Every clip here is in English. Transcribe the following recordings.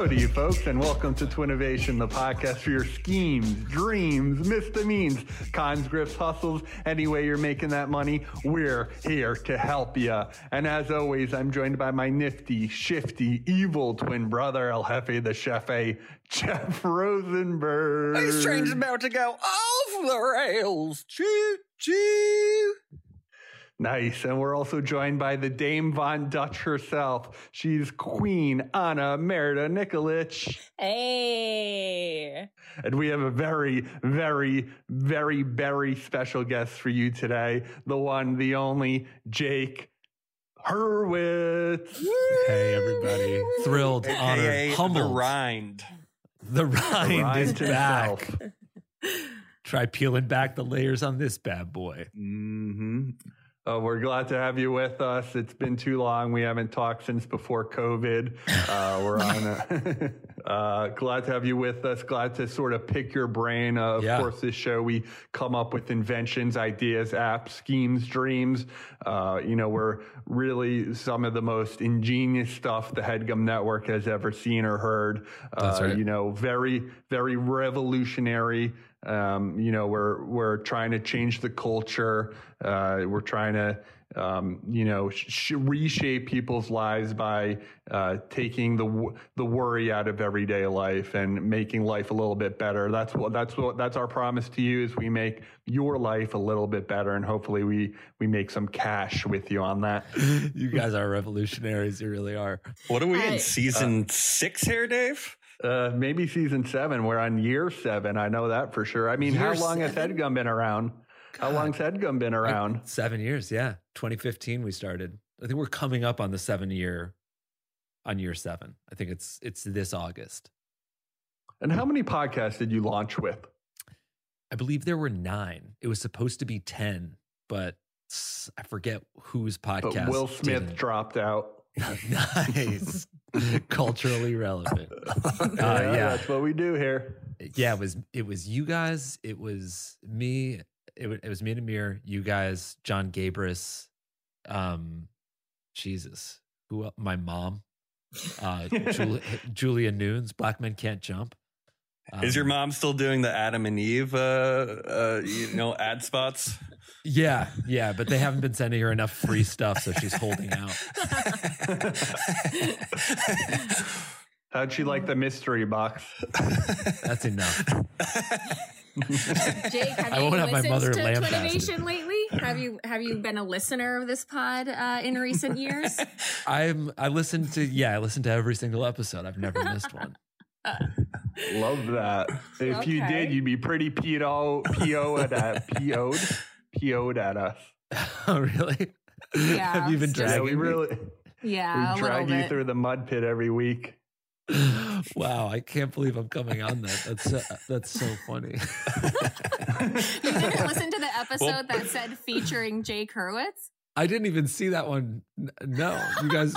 Money. Howdy, you folks, and welcome to Twinnovation, the podcast for your schemes, dreams, misdemeans, cons, grifts, hustles. Any way you're making that money, we're here to help you. And as always, I'm joined by my nifty, shifty, evil twin brother, El Jefe the Chefe, Jeff Rosenberg. This train's about to go off the rails. Choo choo. Nice. And we're also joined by the Dame Von Dutch herself. She's Queen Anna Merida Nikolic. Hey. And we have a very, very, very, very special guest for you today. The one, the only, Jake Hurwitz. Hey everybody! Thrilled, AKA honored, humbled. The rind. The rind Rind is back. Try peeling back the layers on this bad boy. hmm Uh, we're glad to have you with us. It's been too long. We haven't talked since before COVID. Uh, we're on. A uh, glad to have you with us. Glad to sort of pick your brain. Uh, of Yeah. course, this show we come up with inventions, ideas, apps, schemes, dreams. Uh, you know, we're really some of the most ingenious stuff the Headgum Network has ever seen or heard. That's Uh, right. You know, very, very revolutionary. Um, you know, we're we're trying to change the culture. Uh, we're trying to, um, you know, sh- reshape people's lives by uh, taking the w- the worry out of everyday life and making life a little bit better. That's what that's what that's our promise to you is we make your life a little bit better, and hopefully we we make some cash with you on that. You guys are revolutionaries. You really are. What are we I- in season six here, Dave? Uh, maybe season seven. We're on year seven. I know that for sure. I mean, Year how long has? Headgum been around? How long's Headgum been around? Seven years. Yeah, 2015 we started. I think we're coming up on the seven year, on year seven. I think it's it's this August. And how many podcasts did you launch with? I believe there were nine. It was supposed to be ten, but I forget whose podcast. But Will Smith didn't. dropped out. nice, culturally relevant. yeah, yeah. that's what we do here. yeah, it was it was you guys, it was me, it, wa- it was me and Amir, you guys, Jon Gabrus, um, Jesus, who my mom, uh, Julia, Julia Nunes, Black Men Can't Jump. Is your Um, mom still doing the Adam and Eve, uh, uh, you know, ad spots? Yeah, yeah, but they haven't been sending her enough free stuff, so she's holding out. How'd she like the mystery box? That's enough. Jake, have I you won't have my listened mother to lamp Twinnovation lately? Have you have you been a listener of this pod uh, in recent years? I'm I listened to yeah, I listened to every single episode. I've never missed one. Love that. If you did, you'd be pretty PO PO'd at PO'd PO'd at us. oh, really? Yeah, Have you been it's just- Yeah, dragging we me? really Yeah, we drag you bit. through the mud pit every week. Wow, I can't believe I'm coming on that. That's uh, that's so funny. You didn't listen to the episode that said featuring Jake Hurwitz? I didn't even see that one. No, you guys.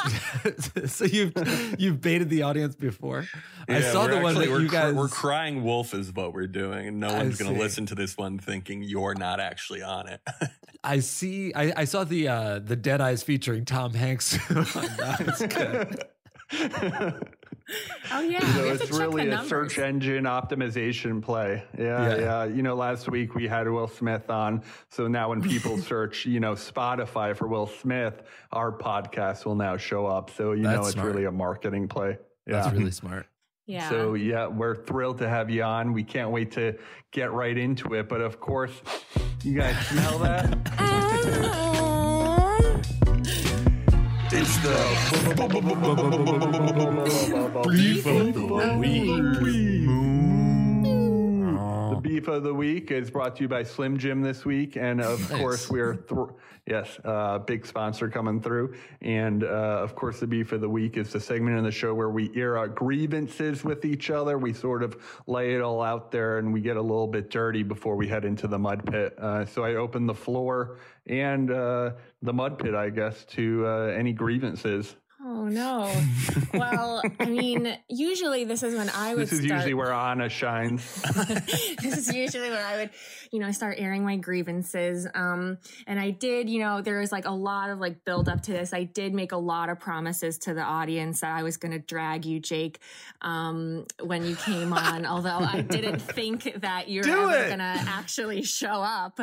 so you've you've baited the audience before. I Yeah, saw we're the one actually- that we're you guys. we're crying wolf is what we're doing, and no one's going to listen to this one thinking you're not actually on it. I see. I, I saw the uh, the Dead Eyes featuring Tom Hanks. That's good. Oh yeah, So it's really a search engine optimization play. Yeah, Yeah. yeah, You know, last week we had Will Smith on. So now when people search, you know, Spotify for Will Smith, our podcast will now show up. So you know it's smart. really a marketing play. Yeah. That's really smart. Yeah. So yeah, we're thrilled to have you on. We can't wait to get right into it. But of course, you guys smell that? it's the The beef beef of the week is brought to you by Slim Jim this week, and of Nice. course we are thr yes, uh, big sponsor coming through, and uh, of course the beef of the week is the segment in the show where we air our grievances with each other. We sort of lay it all out there, and we get a little bit dirty before we head into the mud pit. Uh, so I open the floor and uh, the mud pit, I guess, to uh, any grievances. Oh no. well, I mean, usually this is when I would This is start. usually where Anna shines. this is usually where I would, you know, start airing my grievances. Um, and I did, you know, there was like a lot of like build up to this. I did make a lot of promises to the audience that I was going to drag you, Jake, um, when you came on. although I didn't think that you were Do ever it. going to actually show up.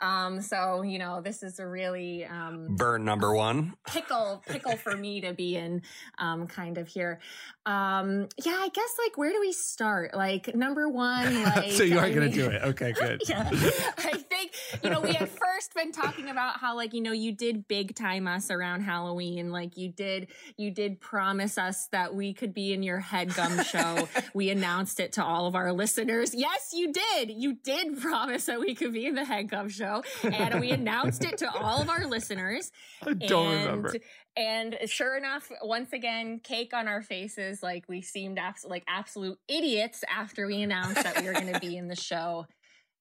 Um, so you know, this is a really um, Burn number one. pickle pickle for me to be in um kind of here um yeah i guess like where do we start like number one like so you are going to do it. Okay, good. yeah. I think, you know, we had first been talking about how like, you know, you did big time us around Halloween. Like you did, you did promise us that we could be in your headgum show. we announced it to all of our listeners. Yes, you did. You did promise that we could be in the headgum show. And we announced it to all of our listeners. I don't and, remember. And sure enough, once again, cake on our faces. Like we seemed abs- like absolute idiots after we announced that we were going to be in the show.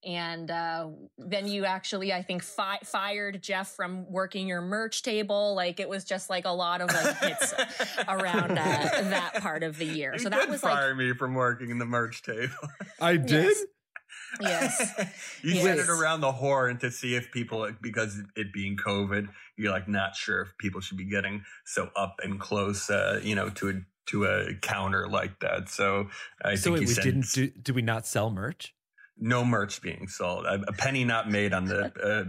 And uh, then you actually, I think, fi- fired Jeff from working your merch table. Like it was just like a lot of like hits around uh, that part of the year. So that was like, me from working in the merch table. I did? yes. you Yes. sent it around the horn to see if people, because it being COVID, you're like not sure if people should be getting so up and close, uh, you know, to a to a counter like that. So I So think wait, you we sent didn't do, did we not sell merch? no merch being sold, a, a penny not made on the uh,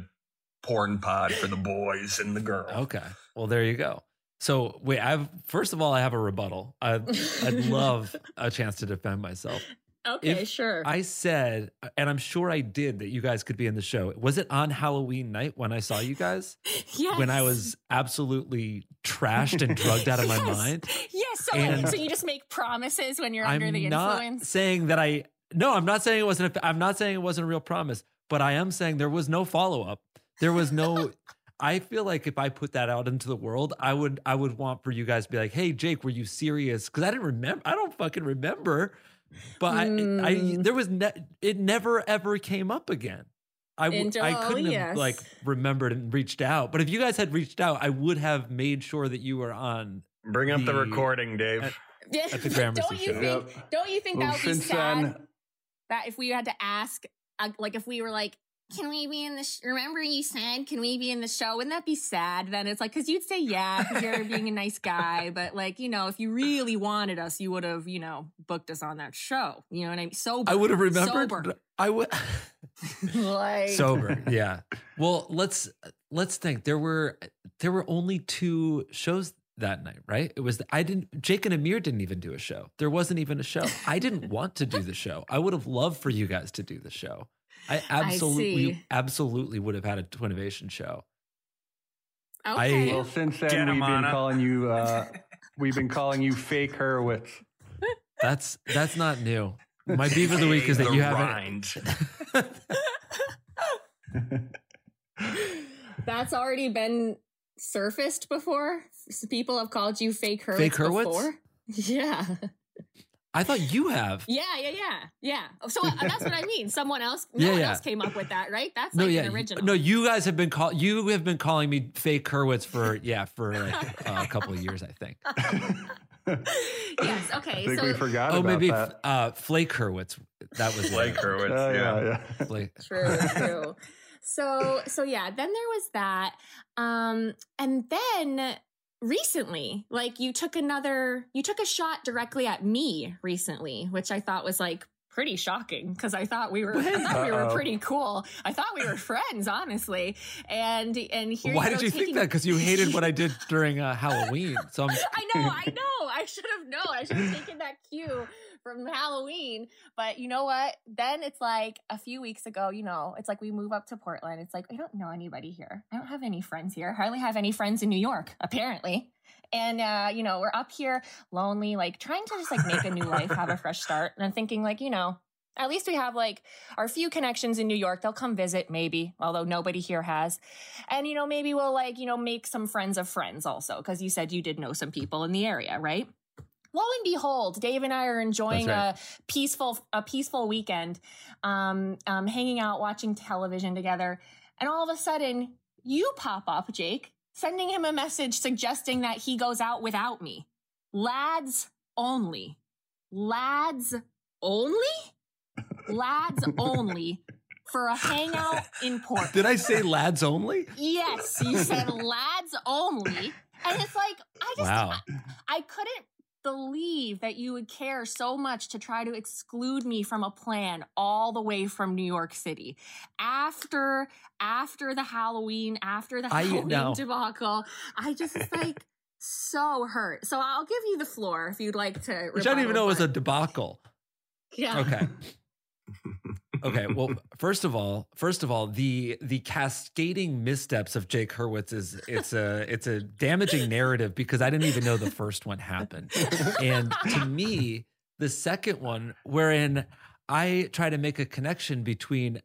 porn pod for the boys and the girls. Okay. Well, there you go. So wait, I've first of all, I have a rebuttal. I'd, I'd love a chance to defend myself. Okay, If sure. I said, and I'm sure I did, that you guys could be in the show. Was it on Halloween night when I saw you guys? yes. When I was absolutely trashed and drugged out of my mind? Yes. So, And- so you just make promises when you're under I'm the not influence. saying that I. No, I'm not saying it wasn't. A, I'm not saying it wasn't a real promise, but I am saying there was no follow up. There was no. I feel like if I put that out into the world, I would. I would want for you guys to be like, "Hey, Jake, were you serious?" Because I didn't remember. I don't fucking remember. But I, I, Mm. there was. Ne- it never ever came up again. I, w- Into- I couldn't have like remembered and reached out. But if you guys had reached out, I would have made sure that you were on. Bring up the, The- recording, Dave. at- at the Gramercy don't you show. think? Yep. Don't you think Well, that would be sad? then- that if we had to ask, uh, like, if we were like, "Can we be in the? Sh- Remember, you said, can we be in the show?" Wouldn't that be sad? Then it's like, because you'd say yeah, because you're being a nice guy, but like, you know, if you really wanted us, you would have, you know, booked us on that show. You know what I mean? Sober. I would have remembered. Sober. I would. like sober yeah well let's let's think there were there were only two shows that night right it was i didn't jake and amir didn't even do a show there wasn't even a show i didn't want to do the show i would have loved for you guys to do the show i absolutely see. absolutely would have had a twinnovation show Okay. Well, since then Get 'em, we've been Anna. calling you. Uh, we've been calling you fake Hurwitz. that's that's not new my beef of the week is that The you haven't rind. That's already been surfaced before. People have called you fake Hurwitz, Fake Hurwitz? before. Yeah. i thought you have Yeah, yeah, yeah, yeah. So uh, that's what I mean. Someone else, no Yeah, one yeah. else came up with that, right? That's no, like yeah, an original. no. You guys have been call you have been calling me fake Hurwitz for yeah for like uh, a couple of years, I think. yes. Okay. I think so we forgot Oh, about maybe that. uh, Flake Hurwitz. That was Like it. Hurwitz, Oh, yeah. yeah, yeah. Flake. true, true. So, so yeah. Then there was that, um, and then recently, like you took another, you took a shot directly at me recently, which I thought was like pretty shocking because I thought we were, I thought we were pretty cool. I thought we were friends, honestly. And and here Why you did you taking- think that? Because you hated what I did during uh, Halloween. So I'm, I know, I know. I should have known. I should have taken that cue from Halloween. But you know what? Then it's like a few weeks ago, you know, it's like we move up to Portland. It's like, I don't know anybody here. I don't have any friends here. I Hardly have any friends in New York, apparently. And, uh, you know, we're up here lonely, like trying to just like make a new life, have a fresh start. And I'm thinking, like, you know, At least we have like our few connections in New York. They'll come visit, maybe, although nobody here has. And, you know, maybe we'll like, you know, make some friends of friends also, because you said you did know some people in the area, right? Lo and behold, Dave and I are enjoying That's a peaceful, a peaceful weekend, um, um, hanging out, watching television together. And all of a sudden, you pop up, Jake, sending him a message suggesting that he goes out without me. Lads only. Lads only? Lads only for a hangout in Portland. Did I say lads only? Yes, you said lads only. And it's like, I just, Wow. I, I couldn't believe that you would care so much to try to exclude me from a plan all the way from New York City. After, after the Halloween, after the I uh, Halloween know. debacle, I just like so hurt. So I'll give you the floor if you'd like to. Which I didn't even know it was a debacle. yeah. Okay. Okay. Well, first of all, first of all, the the cascading missteps of Jake Hurwitz is it's a it's a damaging narrative because I didn't even know the first one happened. And to me, the second one, wherein I try to make a connection between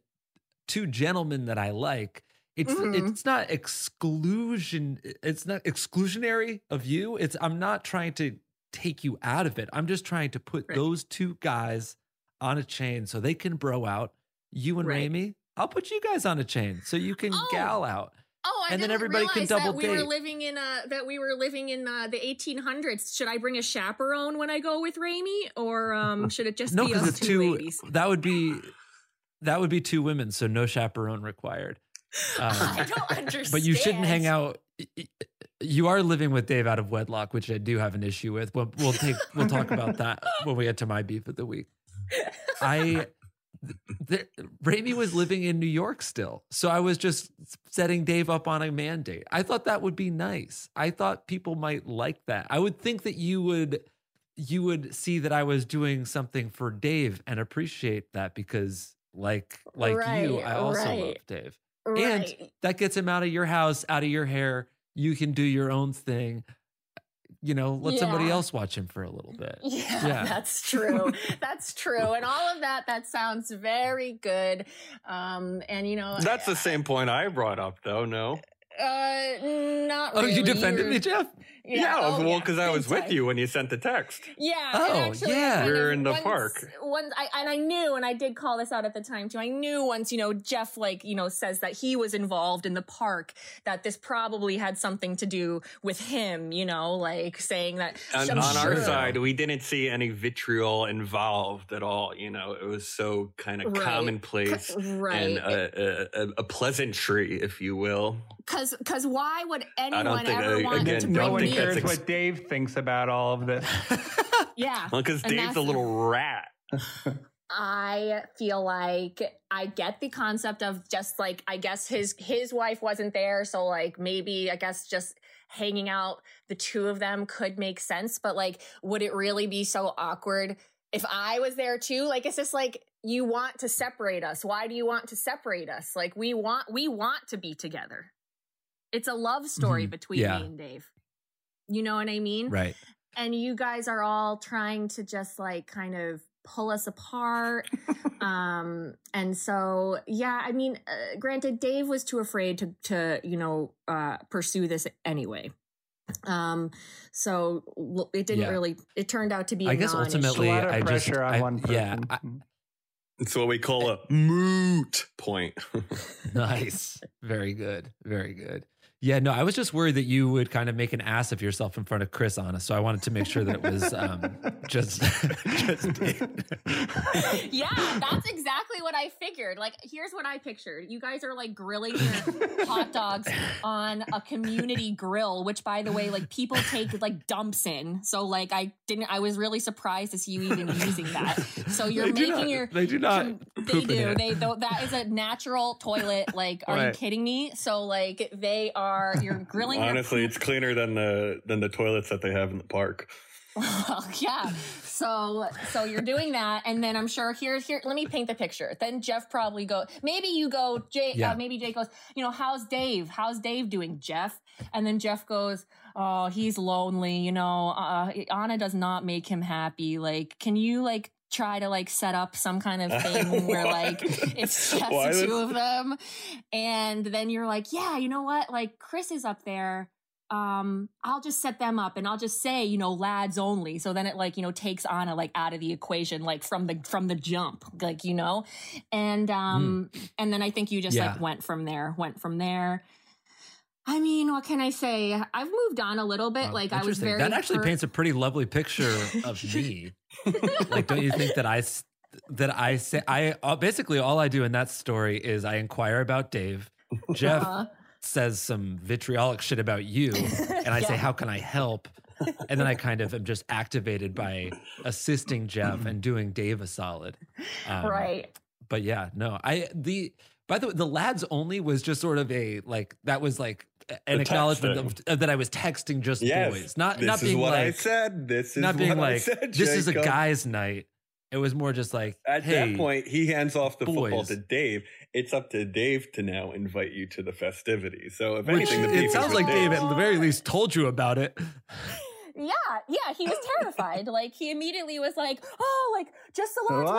two gentlemen that I like, it's Mhm. it's not exclusion, it's not exclusionary of you. It's I'm not trying to take you out of it. I'm just trying to put Right. those two guys on a chain so they can bro out. You and Right. Raimi, I'll put you guys on a chain so you can Oh. gal out. Oh, I And then everybody can realize that double we were date. living in uh that we were living in uh, the 1800s. Should I bring a chaperone when I go with Raimi, or um, should it just No, be us it's two two. ladies? That would be that would be two women, so no chaperone required. Um, I don't understand. but you shouldn't hang out. You are living with Dave out of wedlock, which I do have an issue with. We'll, we'll take we'll talk about that when we get to my beef of the week. I th- Raimi was living in New York still, so I was just setting Dave up on a mandate. I thought that would be nice. I thought people might like that. I would think that you would you would see that I was doing something for Dave and appreciate that because like like you, I also right. love Dave right. that gets him out of your house, out of your hair. You can do your own thing. You know, let somebody else watch him for a little bit. Yeah, Yeah. that's true. that's true. And all of that, that sounds very good. Um, and you know, That's the same point I brought up, though. No. Uh, not Really. Oh, you defended You're- me, Jeff? Yeah, oh, well, because I big was with time. you when you sent the text. Yeah. Oh, actually, yeah. We were in the once- park. Once I and I knew, and I did call this out at the time too. I knew once, you know, Jeff like you know says that he was involved in the park, that this probably had something to do with him. You know, like saying that. And I'm on our side, we didn't see any vitriol involved at all. You know, it was so kind of Right. commonplace right? and a, a, a pleasantry, if you will. Because because why would anyone ever uh, want again, to don't bring no one me? That's cares ex- what Dave thinks about all of this. yeah. Well, because And Dave's a little rat. I feel like I get the concept of just like I guess his his wife wasn't there, so like maybe I guess just hanging out the two of them could make sense, but like would it really be so awkward if I was there too? Like it's just like you want to separate us. Why do you want to separate us? Like we want we want to be together. It's a love story Mhm. between Yeah. me and Dave. You know what I mean? Right. and you guys are all trying to just like kind of pull us apart um and so yeah i mean uh, granted dave was too afraid to to you know uh pursue this anyway um so it didn't Yeah. really it turned out to be I a guess non-issue. ultimately- a lot of I just- pressure on I- one yeah, person. It's what we call a moot point. Nice. Very good. Very good. Yeah, no, I was just worried that you would kind of make an ass of yourself in front of Chris on us. So I wanted to make sure that it was um, just just yeah, that's exactly what I figured. Like, here's what I pictured. You guys are like grilling your hot dogs on a community grill, which by the way, like people take like dumps in. So like I didn't I was really surprised to see you even using that. So you're They making not- your they do not they poop in do. it. They that is a natural toilet. Like, are you kidding me? So like they are you're grilling your Honestly, it's cleaner than the than the toilets that they have in the park. Well, yeah. So so you're doing that, and then I'm sure here here. Let me paint the picture. Then Jeff probably go. Maybe you go. Jay. Yeah. Uh, maybe Jake goes. You know, how's Dave? How's Dave doing, Jeff? And then Jeff goes. Oh, he's lonely. You know, uh, Anna does not make him happy. Like, can you like try to like set up some kind of thing where like it's just Why the two of them. And then you're like yeah you know what? Like chris is up there. Um i'll just set them up and i'll just say you know lads only. So then it like you know takes anna like out of the equation like from the from the jump like you know? And um and then i think you just Yeah. like went from there went from there. I mean, what can I say? I've moved on a little bit. Oh, like I was very that actually hurt- paints a pretty lovely picture of me. like, don't you think that I that I say I uh, basically all I do in that story is I inquire about Dave. Jeff Uh-huh. says some vitriolic shit about you, and I say, "How can I help?" And then I kind of am just activated by assisting Jeff and doing Dave a solid. Um, right. but yeah, no, I the by the way, the lads only was just sort of a like that was like an acknowledgement of, of that I was texting just Yes, boys, not this not is being what I like said. This is not being what I like said, this is a guy's night. It was more just like At hey, that point, he hands off the football to Dave. It's up to Dave to now invite you to the festivities. So, if which anything, the beef sounds like Dave Dave. at the very least told you about it. Yeah, yeah, he was terrified. like he immediately was like, "Oh, like just the lads,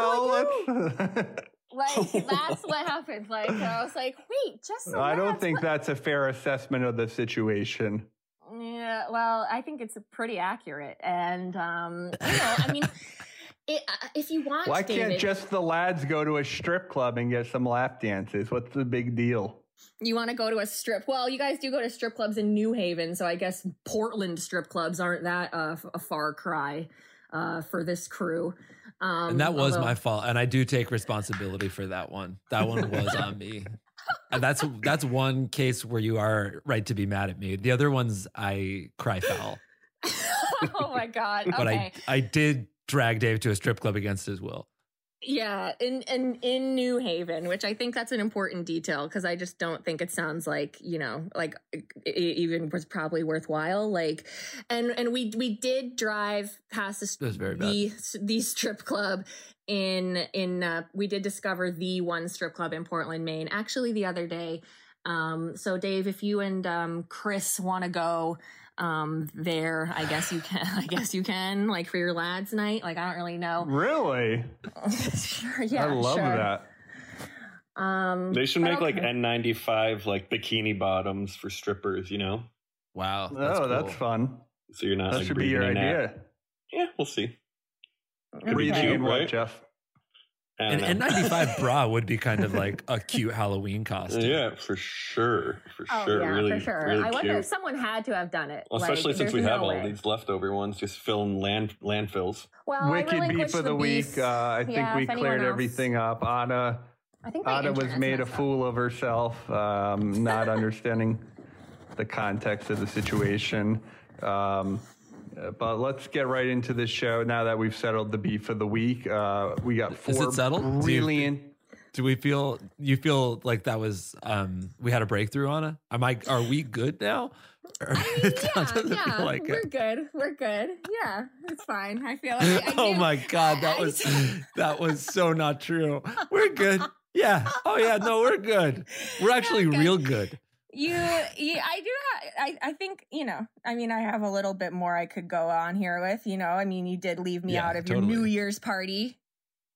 well, what do I do?" let's- Like that's what happened. Like I was like, "Wait, just the I don't think that's a fair assessment of the situation. Yeah, well, I think it's pretty accurate, and um, you know, I mean, it, uh, if you want, to Why David, can't just the lads go to a strip club and get some lap dances? What's the big deal? you want to go to a strip? Well, you guys do go to strip clubs in New Haven, so I guess Portland strip clubs aren't that uh, a far cry uh, for this crew. Um, and that was although- my fault, and I do take responsibility for that one. That one was on me. And that's that's one case where you are right to be mad at me. The other ones I cry foul. oh my god! But okay. I I did drag Dave to a strip club against his will. Yeah, in in in New Haven, which I think that's an important detail because I just don't think it sounds like you know like even was probably worthwhile. Like, and and we we did drive past this It very the the strip club in in uh, we did discover the one strip club in Portland, Maine. Actually, the other day. Um, so Dave, if you and um, Chris want to go um there i guess you can i guess you can like for your lads night like i don't really know Really? sure, yeah, I love sure. that. Um, They should but make like. N95 like bikini bottoms for strippers, you know? Wow. oh, that's fun. So you're not That like should be your breathing in that. idea. Yeah, we'll see. What Could are be you cute, thinking, what, right? Jeff? I An. N95 bra would be kind of like a cute Halloween costume. Yeah, for sure. For Oh sure. yeah, really, for sure. really I wonder cute. if someone had to have done it. Well, Like, especially since there's we have no all these leftover ones just filling land landfills. Well, I Wicked beef of the, week. Uh, I think we cleared else- everything up. Anna, I think my Anna was made a messed up. fool of herself, um, not understanding the context of the situation. Um, but let's get right into the show now that we've settled the beef of the week. Uh, we got four Is it settled? Do you- brilliant. Do we feel you feel like that was um we had a breakthrough on it? Am I are we good now? Or it Yeah, yeah, feel like we're it. good. We're good. Yeah, it's fine. I feel like. I oh my god, that was that was so not true. We're good. Yeah. Oh yeah, no, we're good. We're actually Okay. real good. You, you, I do. Ha- I, I think you know. I mean, I have a little bit more I could go on here with. You know, I mean, you did leave me Yeah, out of your. New Year's party,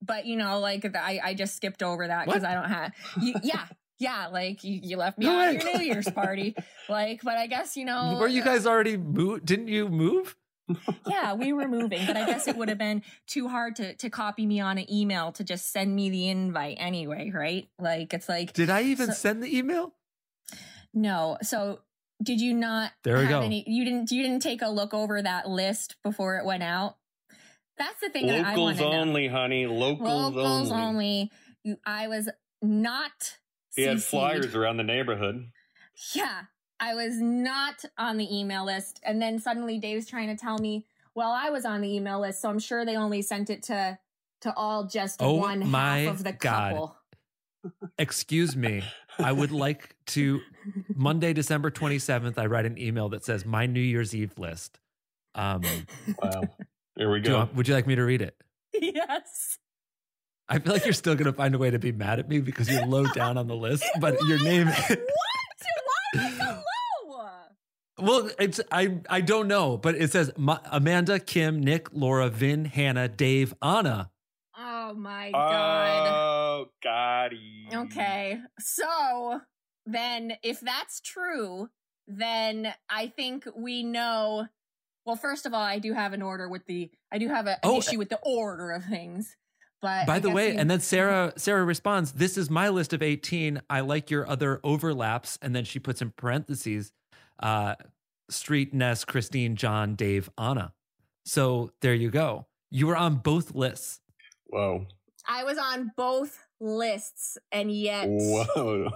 but you know, like the, I, I just skipped over that because I don't have. You, yeah, yeah. Like you, you left me No out of your New Year's party. Like, but I guess you know. Were you uh, guys already moved? Didn't you move? yeah, we were moving, but I guess it would have been too hard to to copy me on an email to just send me the invite anyway, right? Like it's like Did I even So- send the email? No. So did you not There we have go. any you didn't you didn't take a look over that list before it went out? That's the thing that I want Locals to know. only, honey. Locals, Locals only. only. I was not He had CC'd. flyers around the neighborhood. Yeah, I was not on the email list. And then suddenly Dave's trying to tell me, well, I was on the email list, so I'm sure they only sent it to to all just Oh one my half of the God. couple. Excuse me. I would like to Monday, December 27th, I write an email that says my New Year's Eve list. Um, Wow. Here we do you go. want- would you like me to read it? yes. I feel like you're still going to find a way to be mad at me because you're low down on the list, but your name. What? Why is it so low? well, it's I I don't know, but it says Ma- Amanda, Kim, Nick, Laura, Vin, Hannah, Dave, Anna, Oh my god. Oh, God. Okay. So then, if that's true, then I think we know. Well, first of all, I do have an order with the. I do have a, an Oh, issue with the order of things. But By I the way, and then Sarah Sarah responds, "This is my list of 18. I like your other overlaps." And then she puts in parentheses, uh, Street, Ness, Christine, John, Dave, Anna. So there you go. You were on both lists. Whoa. I was on both lists, and yet Whoa.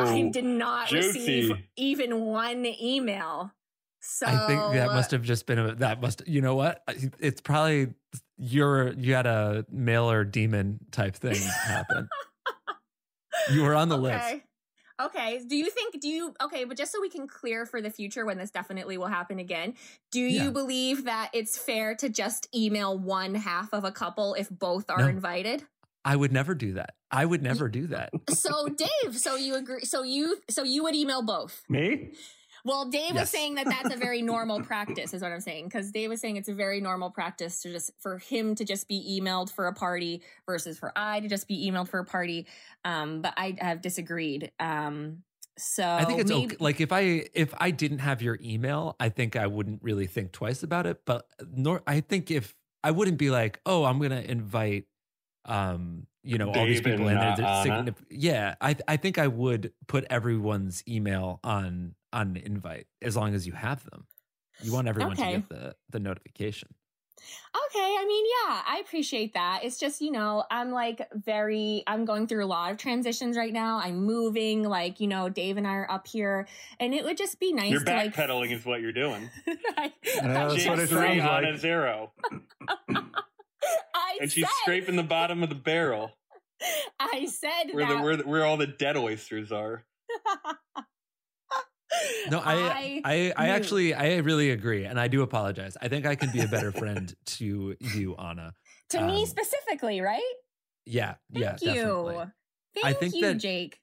I did not receive even one email. So I think that uh, must have just been a that must you know what? It's probably you're you had a mailer daemon type thing happen. you were on the list. Okay. Okay. Do you think, do you, okay, but just so we can clear for the future when this definitely will happen again, do you Yeah. believe that it's fair to just email one half of a couple if both are No. invited? I would never do that. I would never do that. So, Dave, so you agree, so you, so you would email both? Me? Well, Dave was saying that that's a very normal practice, is what I'm saying. Because Dave was saying it's a very normal practice to just for him to just be emailed for a party versus for I to just be emailed for a party. Um, but I have disagreed. Um, so I think it's maybe, okay. Like if I if I didn't have your email, I think I wouldn't really think twice about it. But nor I think if I wouldn't be like, oh, I'm gonna invite, um, you know, all these people and, in. there. Signif- yeah, I I think I would put everyone's email on on the invite as long as you have them. You want everyone Okay. to get the the notification. Okay, I mean, yeah, I appreciate that. It's just, you know, I'm like very, I'm going through a lot of transitions right now. I'm moving, like, you know, Dave and I are up here, and it would just be nice You're to like. backpedaling is what you're doing. I, Yeah, that's Jake's what it three sounds on like. a zero. I And she's said, scraping the bottom of the barrel I said where, the, where, the, where all the dead oysters are. No, I I I, knew. actually I really agree, and I do apologize. I think I can be a better friend to you, Anna. to me um, specifically, right? Yeah, yeah, Thank you. definitely. Thank I think you, that- Jake.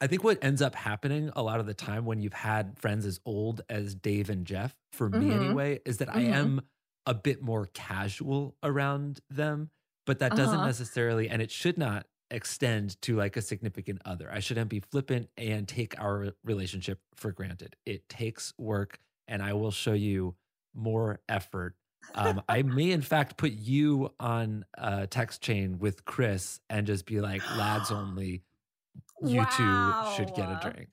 I think what ends up happening a lot of the time when you've had friends as old as Dave and Jeff, for me Mhm. anyway, is that Mhm. I am a bit more casual around them, but that doesn't Uh-huh. necessarily, and it should not extend to like a significant other. I shouldn't be flippant and take our relationship for granted. It takes work, and I will show you more effort. Um, I may, in fact, put you on a text chain with Chris and just be like, lads only. You two should get a Wow. drink.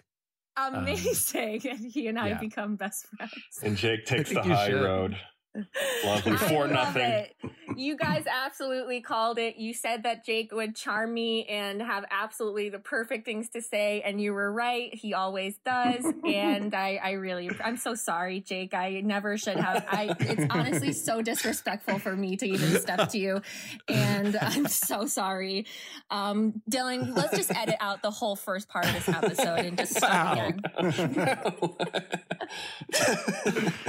Um, Amazing. and he and I yeah. become best friends. And Jake takes the high should. road. Lovely. I For nothing. it. You guys absolutely called it. You said that Jake would charm me and have absolutely the perfect things to say, and you were right. He always does, and I, I really, I'm so sorry, Jake. I never should have. I, it's honestly so disrespectful for me to even step to you, and I'm so sorry. Um, Dylan, let's just edit out the whole first part of this episode and just start Wow. again.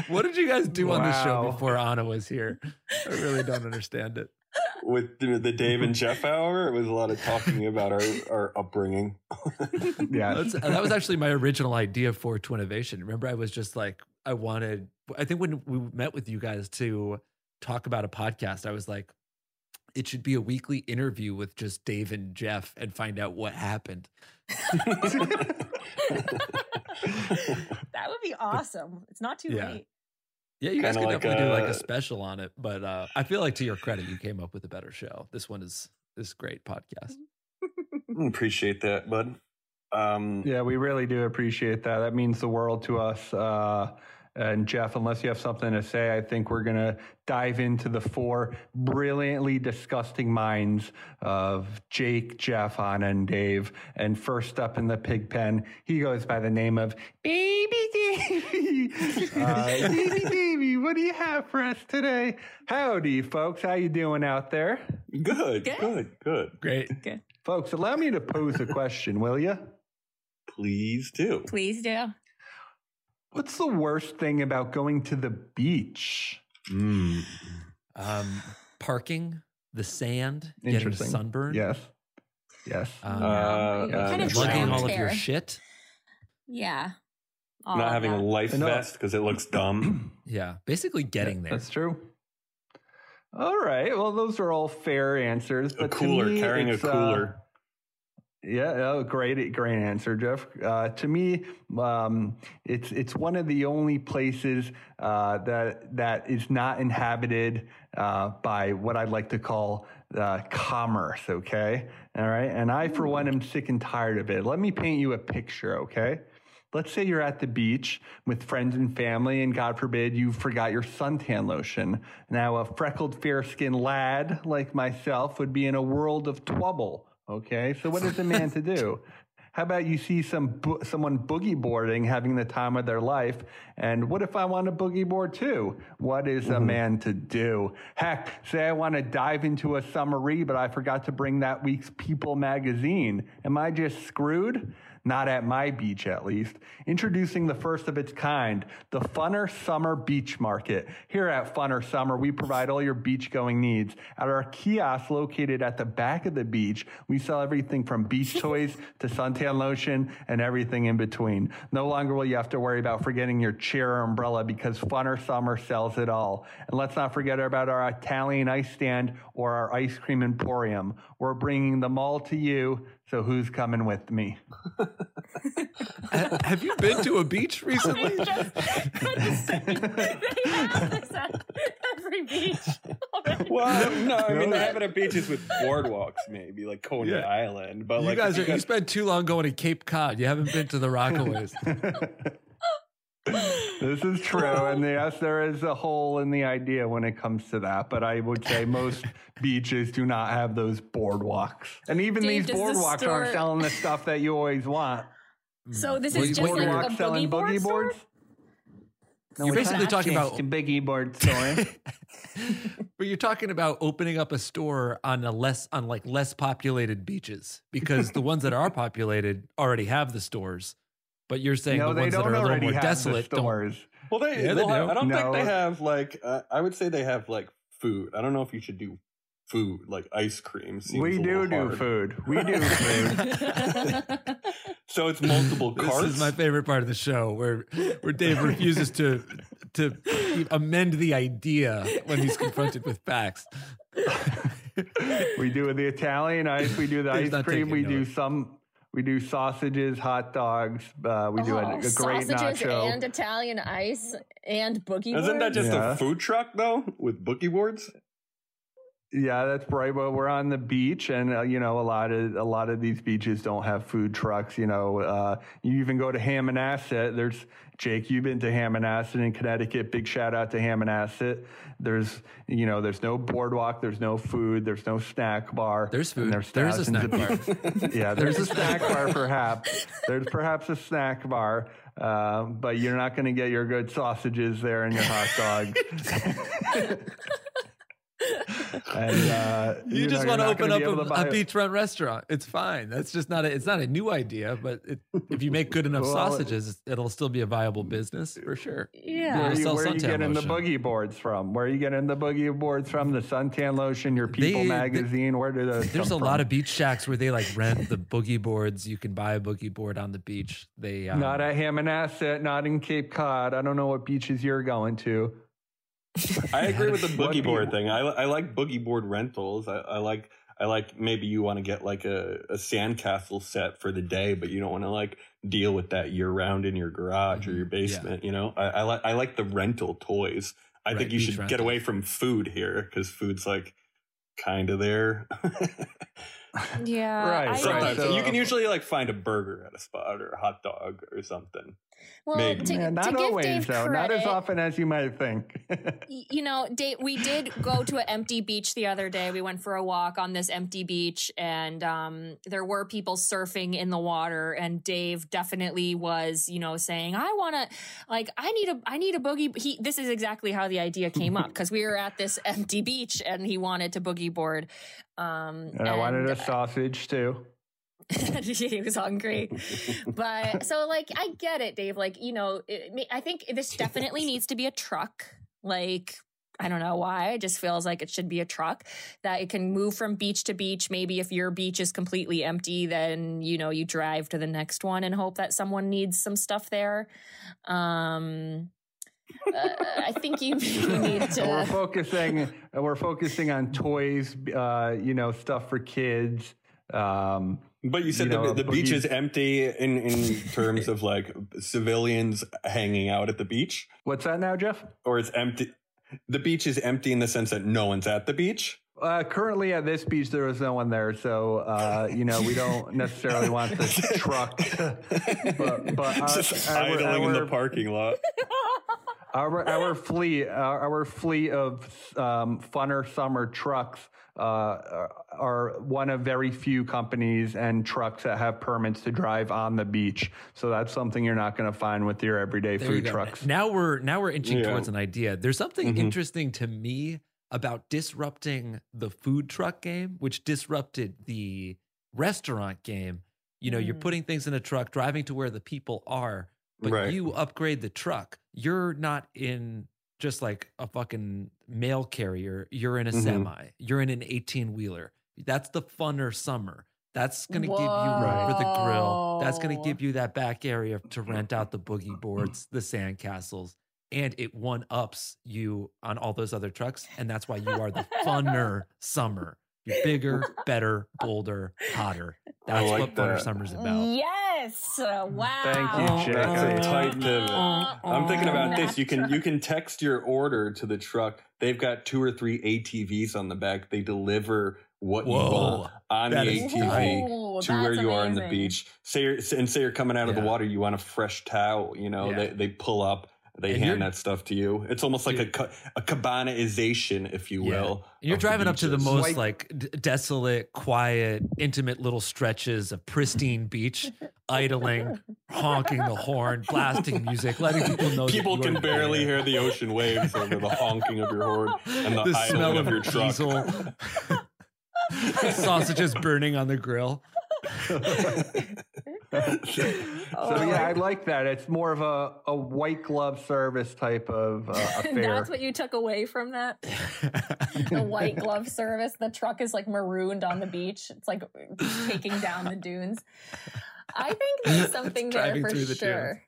What did you guys do on the show Wow. Before Anna was here? I really don't understand it. With the, the Dave and Jeff hour, it was a lot of talking about our, our upbringing. Yeah. That's, that was actually my original idea for Twinnovation. Remember, I was just like, I wanted, I think when we met with you guys to talk about a podcast, I was like, it should be a weekly interview with just Dave and Jeff and find out what happened. That would be awesome. It's not too Yeah. late. Yeah, you guys Kinda could like definitely do like a- a special on it, but uh, I feel like to your credit, you came up with a better show. This one is this great podcast. Appreciate that, bud. Um, Yeah, we really do appreciate that. That means the world to us. Uh, and Jeff, unless you have something to say, I think we're going to dive into the four brilliantly disgusting minds of Jake, Jeff, Anna, and Dave. And first up in the pig pen, he goes by the name of Baby Davey. Uh, Baby Davey, what do you have for us today? Howdy, folks. How you doing out there? Good, Good. good, good. Great. Good. Folks, allow me to pose a question, will you? Please do. Please do. What's the worst thing about going to the beach? Mm. Um, parking, the sand, getting Interesting. sunburned, Yes. Yes. um, Uh, You're uh, kind of lugging all of your shit. Yeah. All Not of having a life vest because it looks dumb. Yeah, basically getting there. That's true. All right. Well, those are all fair answers. A But to cooler, me, carrying a it's, uh, cooler. Yeah, oh, great, great answer, Jeff. Uh, to me, um, it's it's one of the only places uh, that that is not inhabited uh, by what I'd like to call uh, commerce. Okay, all right, and I, for one, am sick and tired of it. Let me paint you a picture. Okay. Let's say you're at the beach with friends and family, and God forbid you forgot your suntan lotion. Now, a freckled, fair skinned lad like myself would be in a world of trouble. Okay, so what is a man to do? How about you see some bo- someone boogie boarding, having the time of their life, and what if I want to boogie board too? What is a mm-hmm. man to do? Heck, say I want to dive into a summary, but I forgot to bring that week's People magazine. Am I just screwed? Not at my beach, at least. Introducing the first of its kind, the Funner Summer Beach Market. Here at Funner Summer, we provide all your beach going needs. At our kiosk located at the back of the beach, we sell everything from beach toys to suntan lotion and everything in between. No longer will you have to worry about forgetting your chair or umbrella because Funner Summer sells it all. And let's not forget about our Italian ice stand or our ice cream emporium. We're bringing them all to you. So who's coming with me? Have you been to a beach recently? they have this at every beach. already. Well, no, I mean No. they have it at beaches with boardwalks, maybe like Coney Yeah. Island. But you like, guys if are you spent too long going to Cape Cod. You haven't been to the Rockaways. This is true. And yes, there is a hole in the idea when it comes to that. But I would say most beaches do not have those boardwalks. And even Dave, these does the boardwalks store- aren't selling the stuff that you always want. So this is you- just like a Boardwalk boogie selling board boogie store? boards? No, You're basically talking about- a boogie board store. but you're talking about opening up a store on a less on like less populated beaches because the ones that are populated already have the stores. But you're saying no, the ones that are a little more desolate the don't. stores. Well, they, Yeah, they they'll have- do. I don't think they have like. Uh, I would say they have like food. I don't know if you should do food like ice cream. seems We do little do hard. food. We do food. So it's multiple This is my favorite part of the show, where where Dave refuses to to amend the idea when he's confronted with facts. we do the Italian ice. We do the Dave's ice cream. We taking do notes. some. We do sausages, hot dogs. Uh, we do a, Oh, a great sausages nacho. and Italian ice and boogie boards. Isn't that just Yeah. a food truck though with boogie boards? Yeah, that's right. But we're on the beach, and uh, you know, a lot of a lot of these beaches don't have food trucks. You know, uh, you even go to Hammonasset. There's Jake. You've been to Hammonasset in Connecticut. Big shout out to Hammonasset. There's you know, there's no boardwalk. There's no food. There's no snack bar. There's food. There's There is a snack bar. people- yeah, there's a snack bar, perhaps. There's perhaps a snack bar, uh, but you're not going to get your good sausages there and your hot dogs. and uh, You, know, just you're want to open up a, to a beachfront restaurant. It's fine. That's just not a. It's not a new idea, but it, if you make good enough Well, sausages, it'll still be a viable business for sure. Where, yeah. are you, where are you suntan getting the boogie boards from? Where are you getting the boogie boards from? The suntan lotion, your People They- magazine. Where do those? There's a come lot of beach shacks where they like rent the boogie boards. You can buy a boogie board on the beach. They um, Not at Hammonasset, not in Cape Cod. I don't know what beaches you're going to. I agree with the boogie board thing. I, I like boogie board rentals. I, I like I like maybe you want to get like a, a sandcastle set for the day, but you don't want to like deal with that year round in your garage or your Mhm. Yeah. basement. You know, I, I like I like the rental toys. I Right, think you beach should get away from food here because food's like kind of there. Yeah. Right, right. Sometimes so- you can usually like find a burger at a spot or a hot dog or something. Well, Maybe. to, Yeah, to not give always, Dave though. Not as often as you might think. You know, Dave, we did go to an empty beach the other day. We went for a walk on this empty beach, and um, there were people surfing in the water. And Dave definitely was, you know, saying, "I want to, like, I need a, I need a boogie." He, this is exactly how the idea came up because we were at this empty beach, and he wanted to boogie board. Um, and I wanted a and- sausage too. he was hungry. but so like I get it, Dave. Like you know, it, I think this definitely needs to be a truck. Like I don't know why. It just feels like it should be a truck that it can move from beach to beach. Maybe if your beach is completely empty, then you know you drive to the next one and hope that someone needs some stuff there. Um, uh, I think you, need we're focusing we're focusing on toys uh, you know stuff for kids um, But you said You know, the, the beach is empty in, in terms of like civilians hanging out at the beach, what's that now jeff or it's empty. The beach is empty in the sense that no one's at the beach. uh, currently at this beach there was no one there so uh, you know we don't necessarily want the truck but, but our, Just our- idling in the parking lot. Our our fleet our, our fleet of um, funner summer trucks uh, are- are one of very few companies and trucks that have permits to drive on the beach. So that's something you're not going to find with your everyday There food go. trucks. Now we're now we're inching Yeah. towards an idea. There's something Mhm. interesting to me about disrupting the food truck game, which disrupted the restaurant game. You know, you're Mm. putting things in a truck, driving to where the people are, but Right. you upgrade the truck. You're not in just like a fucking mail carrier. You're in a Mhm. semi. You're in an 18 wheeler. That's the funner summer. That's going to give you room for the grill. That's going to give you that back area to rent out the boogie boards, the sand castles, and it one ups you on all those other trucks. And that's why you are the funner summer. You're bigger, better, bolder, hotter. That's like what funner summer's about. Yes. Uh, wow. Thank you, Jake. That's a tight pivot. I'm thinking about this. You can you can text your order to the truck. They've got two or three ATVs on the back. They deliver what you want on That the is ATV Ooh, to where that's you are on the beach. Say you're, and say you're coming out of the water. You want a fresh towel. You know Yeah. they they pull up. They And hand that stuff to you. It's almost like a ca- a cabanaization, if you Yeah. will. And you're driving up to the beaches. most like d- desolate, quiet, intimate little stretches of pristine beach, idling, honking the horn, blasting music, letting people know People you can barely there. hear the ocean waves over the honking of your horn and the, the idling smell of of your truck. diesel, sausages burning on the grill. so yeah, I like that. It's more of a, a white glove service type of uh, affair. That's what you took away from that? The white glove service. The truck is like marooned on the beach. It's like taking down the dunes. I think there's something there for through the sure.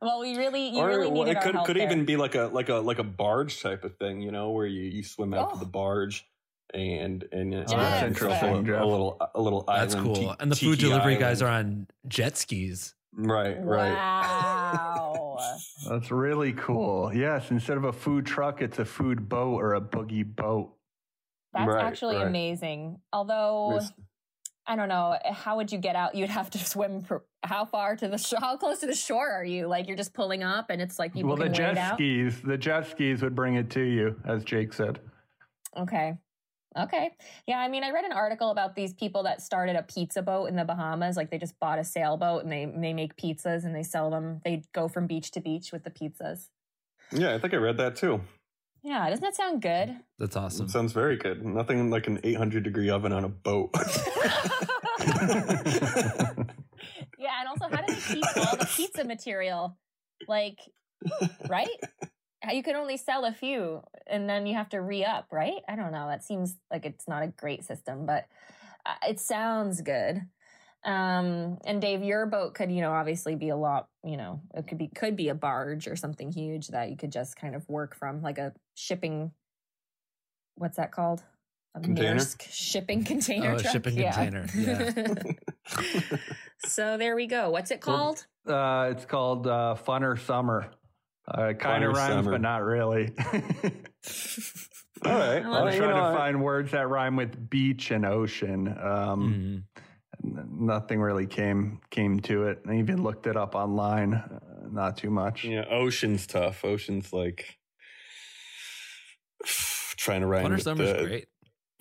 well, we really, you or really well, it our could help could there. even be like a like a like a barge type of thing, you know, where you, you swim out Oh. to the barge and and uh, Oh, that's interesting, a, Jeff. a little a little island. That's cool. ti- and the food tiki delivery guys are on jet skis. right, right. Wow. That's really cool. Yes, instead of a food truck, it's a food boat or a boogie boat. That's Right, actually right. amazing. Although There's- I don't know, how would you get out? You'd have to swim. For, how far to the shore? How close to the shore are you? Like you're just pulling up, and it's like people well, the can wade jet out. skis, the jet skis would bring it to you, as Jake said. Okay. Okay. Yeah, I mean, I read an article about these people that started a pizza boat in the Bahamas. Like they just bought a sailboat and they they make pizzas and they sell them. They go from beach to beach with the pizzas. Yeah, I think I read that too. Yeah, doesn't that sound good? That's awesome. It sounds very good. Nothing like an 800 degree oven on a boat. yeah, and also, how do they keep all the pizza material? Like, right? How- You can only sell a few, and then you have to re up, right? I don't know. That seems like it's not a great system, but uh, it sounds good. Um, and Dave, your boat could, you know, obviously be a lot. You know, it could be could be a barge or something huge that you could just kind of work from, like a shipping. What's that called? A Container? Maersk shipping container Oh, a truck. shipping Yeah. container, yeah. so there we go. What's it Well, called? Uh, it's called uh, Funner Summer. Uh, kind of Funner rhymes, Summer. but not really. All right. I I love was you trying know, to find words that rhyme with beach and ocean. Um, Mhm. Nothing really came came to it. I even looked it up online. Uh, not too much. Yeah, ocean's tough. Ocean's like trying to rhyme. Funner summer's the- great.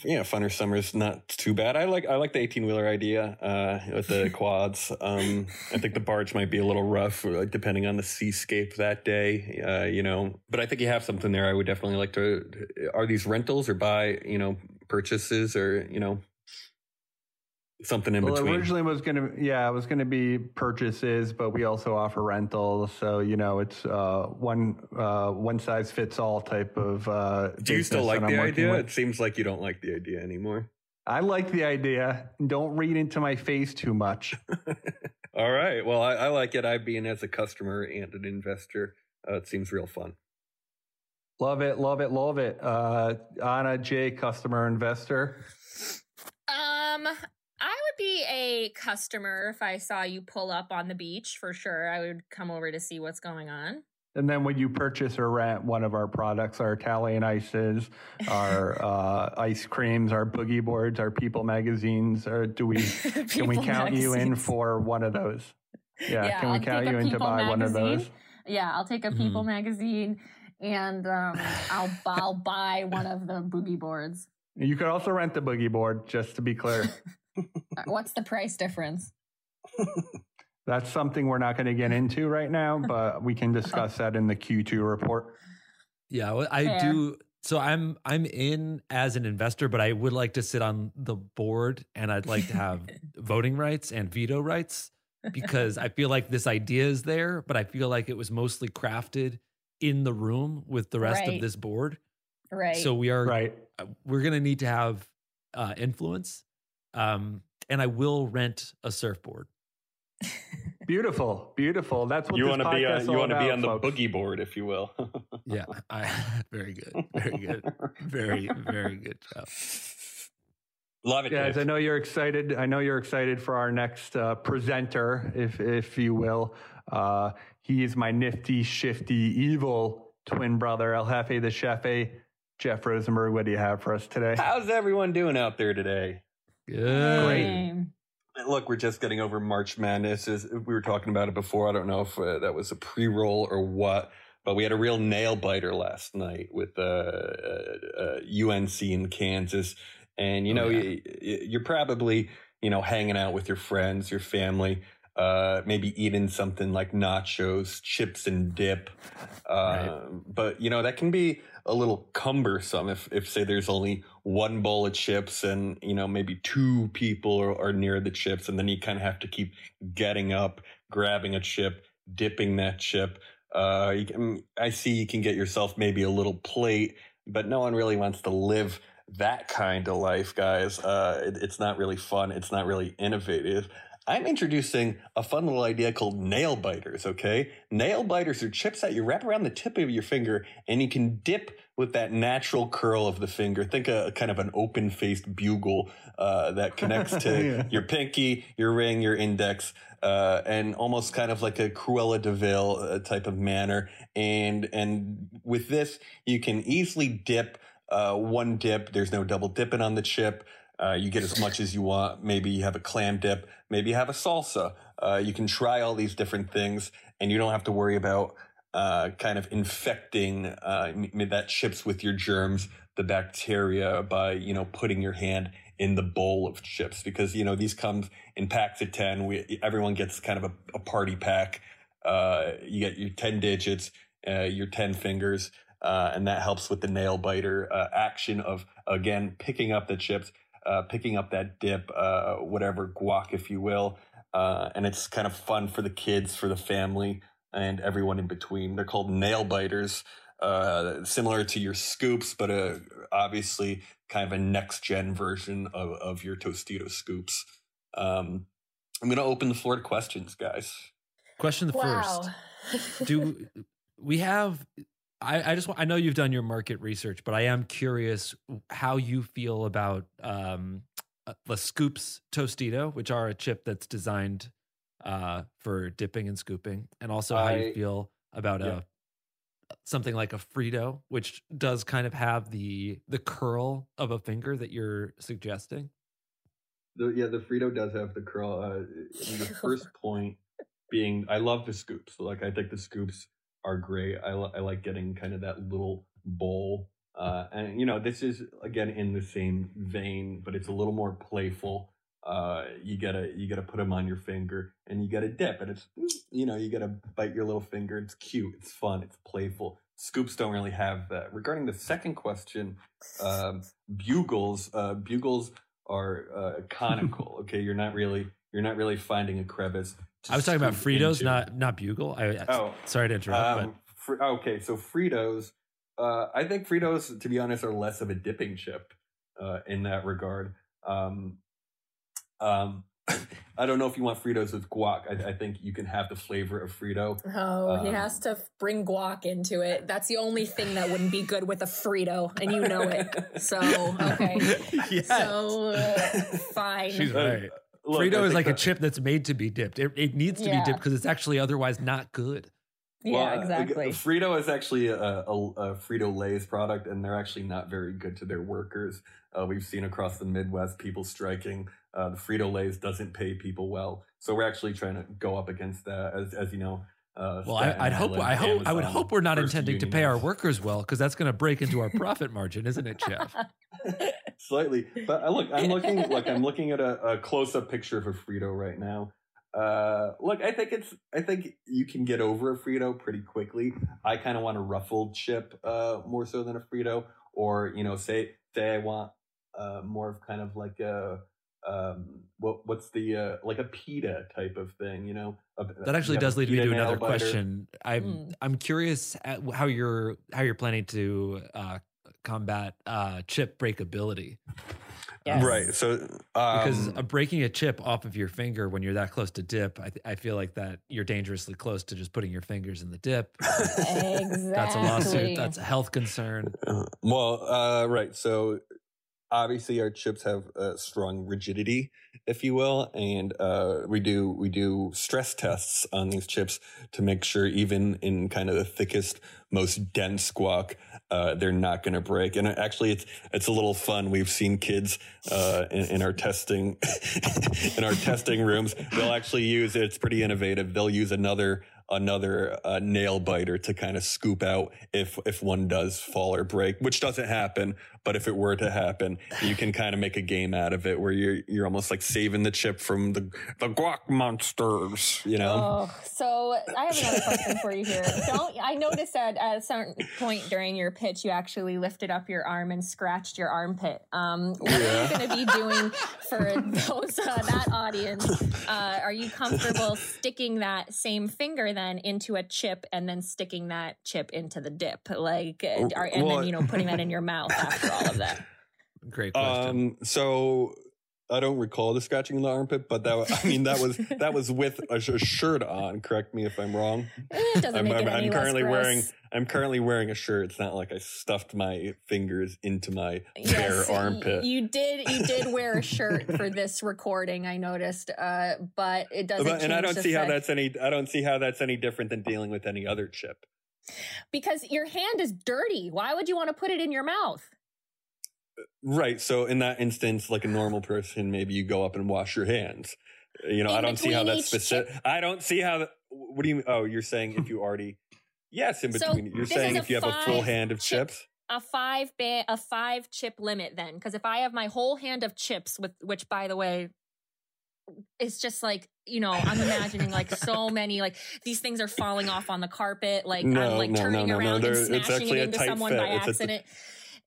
Yeah, funner summer's not too bad. I like I like the eighteen wheeler idea uh, with the quads. Um, I think the barge might be a little rough, uh, depending on the seascape that day. Uh, you know, but I think you have something there. I would definitely like to. Are these rentals or buy? You know, purchases or you know something in Well, between. originally was gonna yeah, it was gonna be purchases, but we also offer rentals. So you know, it's uh, one uh, one size fits all type of. Uh, Do you still like that I'm the idea? with. It seems like you don't like the idea anymore. I like the idea. Don't read into my face too much. All right. Well, I, I like it. I being as a customer and an investor, uh, it seems real fun. Love it, love it, love it. Uh, Ana J, customer investor. Um, I would be a customer if I saw you pull up on the beach for sure. I would come over to see what's going on. And then when you purchase or rent one of our products, our Italian ices, our uh, ice creams, our boogie boards, our People magazines, or do we can we count you in for one of those? Yeah, Yeah, can we I'll count you in to buy one of those? Yeah, I'll take a People Mhm. magazine and um, I'll I'll buy one of the boogie boards. You could also rent the boogie board, just to be clear. Uh, What's the price difference? That's something we're not going to get into right now, but we can discuss that in the Q2 report. Yeah, well, I Fair. do. So I'm I'm in as an investor, but I would like to sit on the board, and I'd like to have voting rights and veto rights because I feel like this idea is there, but I feel like it was mostly crafted in the room with the rest Right. of this board. Right. So we are Right. uh, we're gonna need to have uh, influence, um, and I will rent a surfboard. Beautiful. Beautiful. That's what you want to be uh, on, you want to be on the boogie board, if you will. Yeah, I, very good, very good, very very good job. Love it. Guys, Dave. I know you're excited. I know you're excited for our next uh, presenter, if if you will. Uh, he is my nifty, shifty, evil twin brother, El Jefe the Chefe. Jeff Rosenberg, what do you have for us today? How's everyone doing out there today? Good. Great. Look, we're just getting over March Madness. As we were talking about it before, I don't know if uh, that was a pre-roll or what, but we had a real nail biter last night with uh, uh, uh, UNC in Kansas, and you Oh, know yeah. you, you're probably you know hanging out with your friends, your family, uh, maybe eating something like nachos, chips, and dip. Uh, But you know that can be a little cumbersome if, if say there's only one bowl of chips and you know maybe two people are, are near the chips and then you kind of have to keep getting up grabbing a chip dipping that chip. Uh you can, i see you can get yourself maybe a little plate but no one really wants to live that kind of life guys. Uh it- it's not really fun it's not really innovative. I'm introducing a fun little idea called nail biters, okay? Nail biters are chips that you wrap around the tip of your finger and you can dip with that natural curl of the finger. Think a kind of an open faced bugle uh, that connects to Yeah. your pinky, your ring, your index, uh, and almost kind of like a Cruella de Vil uh, type of manner. And, and with this, you can easily dip uh, one dip. There's no double dipping on the chip. Uh, you get as much as you want. Maybe you have a clam dip. Maybe you have a salsa. Uh, you can try all these different things, and you don't have to worry about uh, kind of infecting uh, that chips with your germs, the bacteria, by you know putting your hand in the bowl of chips because you know these come in packs of ten. We everyone gets kind of a, a party pack. Uh, you get your ten digits, uh, your ten fingers, uh, and that helps with the nail biter action of again picking up the chips picking up that dip, whatever guac, if you will. And it's kind of fun for the kids, for the family, and everyone in between. They're called nail biters, uh, similar to your scoops, but uh, obviously kind of a next gen version of, of your Tostito scoops. Um, I'm going to open the floor to questions, guys. Question Wow. first: Do we have? I, I just want, I know you've done your market research, but I am curious how you feel about um, uh, the Scoops Tostito, which are a chip that's designed uh, for dipping and scooping, and also how you feel about yeah. a something like a Frito, which does kind of have the the curl of a finger that you're suggesting. The, yeah, the Frito does have the curl. Uh, the first point being, I love the scoops. Like, I think the scoops are great. I, li- I like getting kind of that little bowl. Uh, and, you know, this is, again, in the same vein, but it's a little more playful. Uh, you gotta you gotta put them on your finger and you gotta dip and it's you know you gotta bite your little finger it's cute it's fun it's playful scoops don't really have that regarding the second question um, bugles uh, bugles are uh, conical. okay, you're not really you're not really finding a crevice. I was talking about Fritos, into. not not Bugle. I, Oh, sorry to interrupt, Um, fr- okay, so Fritos. Uh, I think Fritos, to be honest, are less of a dipping chip uh, in that regard. Um, um, I don't know if you want Fritos with guac. I, I think you can have the flavor of Frito. Oh, he Um, has to bring guac into it. That's the only thing that wouldn't be good with a Frito, and you know it. So, okay. yeah. So, uh, fine. She's Uh, right. look, Frito is think like a chip that's made to be dipped. It, it needs to Yeah. be dipped because it's actually otherwise not good. yeah, Well, uh, exactly. Frito is actually a, a, a Frito Lay's product, and they're actually not very good to their workers. Uh, we've seen across the Midwest people striking. Uh, the Frito Lay's doesn't pay people well, so we're actually trying to go up against that. As as you know, uh, Well, I, I'd hope I hope I would hope we're not first intending to pay our workers well because that's going to break into our profit margin, isn't it, Jeff? slightly. But uh, look, I'm looking look, I'm looking at a, a close up picture of a Frito right now. Uh, look, I think it's I think you can get over a Frito pretty quickly. I kind of want a ruffled chip uh, more so than a Frito, or you know, say say I want uh, more of kind of like a um what what's the uh like a pita type of thing you know A- That actually you have a does lead me to another biter. question. I'm Mm. I'm curious at how you're how you're planning to uh, combat uh, chip breakability Yes. right so um, because uh, breaking a chip off of your finger when you're that close to dip, I, th- I feel like that you're dangerously close to just putting your fingers in the dip. Exactly. That's a lawsuit. That's a health concern. Uh, well, uh, right. So obviously our chips have uh, strong rigidity, if you will, and uh, we do we do stress tests on these chips to make sure even in kind of the thickest, most dense guac, uh, they're not going to break. And actually, it's it's a little fun. We've seen kids uh, in, in our testing in our testing rooms. They'll actually use it's pretty innovative. They'll use another another uh, nail biter to kind of scoop out if if one does fall or break, which doesn't happen. But if it were to happen, you can kind of make a game out of it where you're you're almost like saving the chip from the the guac monsters. You know. Oh, so I have another question for you here. Don't I noticed that at a certain point during your pitch, you actually lifted up your arm and scratched your armpit. Um, what are you going to be doing for those uh, that audience? Uh, are you comfortable sticking that same finger then into a chip and then sticking that chip into the dip, like, are, and Well, then you know putting that in your mouth after all of that? Great question. Um, so I don't recall the scratching in the armpit, but that wa- I mean that was that was with a, sh- a shirt on. Correct me if I'm wrong. It doesn't I'm, make I'm, it any I'm less currently gross. wearing I'm currently wearing a shirt. It's not like I stuffed my fingers into my bare Yes, y- armpit. You did. You did wear a shirt for this recording. I noticed, uh, but it doesn't. But- and I don't the see how that's any. I don't see how that's any different than dealing with any other chip. because your hand is dirty. Why would you want to put it in your mouth? Right. So in that instance, like a normal person, maybe you go up and wash your hands. You know, In I don't see how that's specific. I don't see how. that- What do you? Oh, you're saying if you already. Yes, in So between. you're saying if you have a full hand of chip- chips. A five ba- a five chip limit then, because if I have my whole hand of chips, with which by the way, it's just like you know, I'm imagining like so many like these things are falling off on the carpet, like I'm like no, no, turning no, no, around and smashing it into someone fit. by It's accident.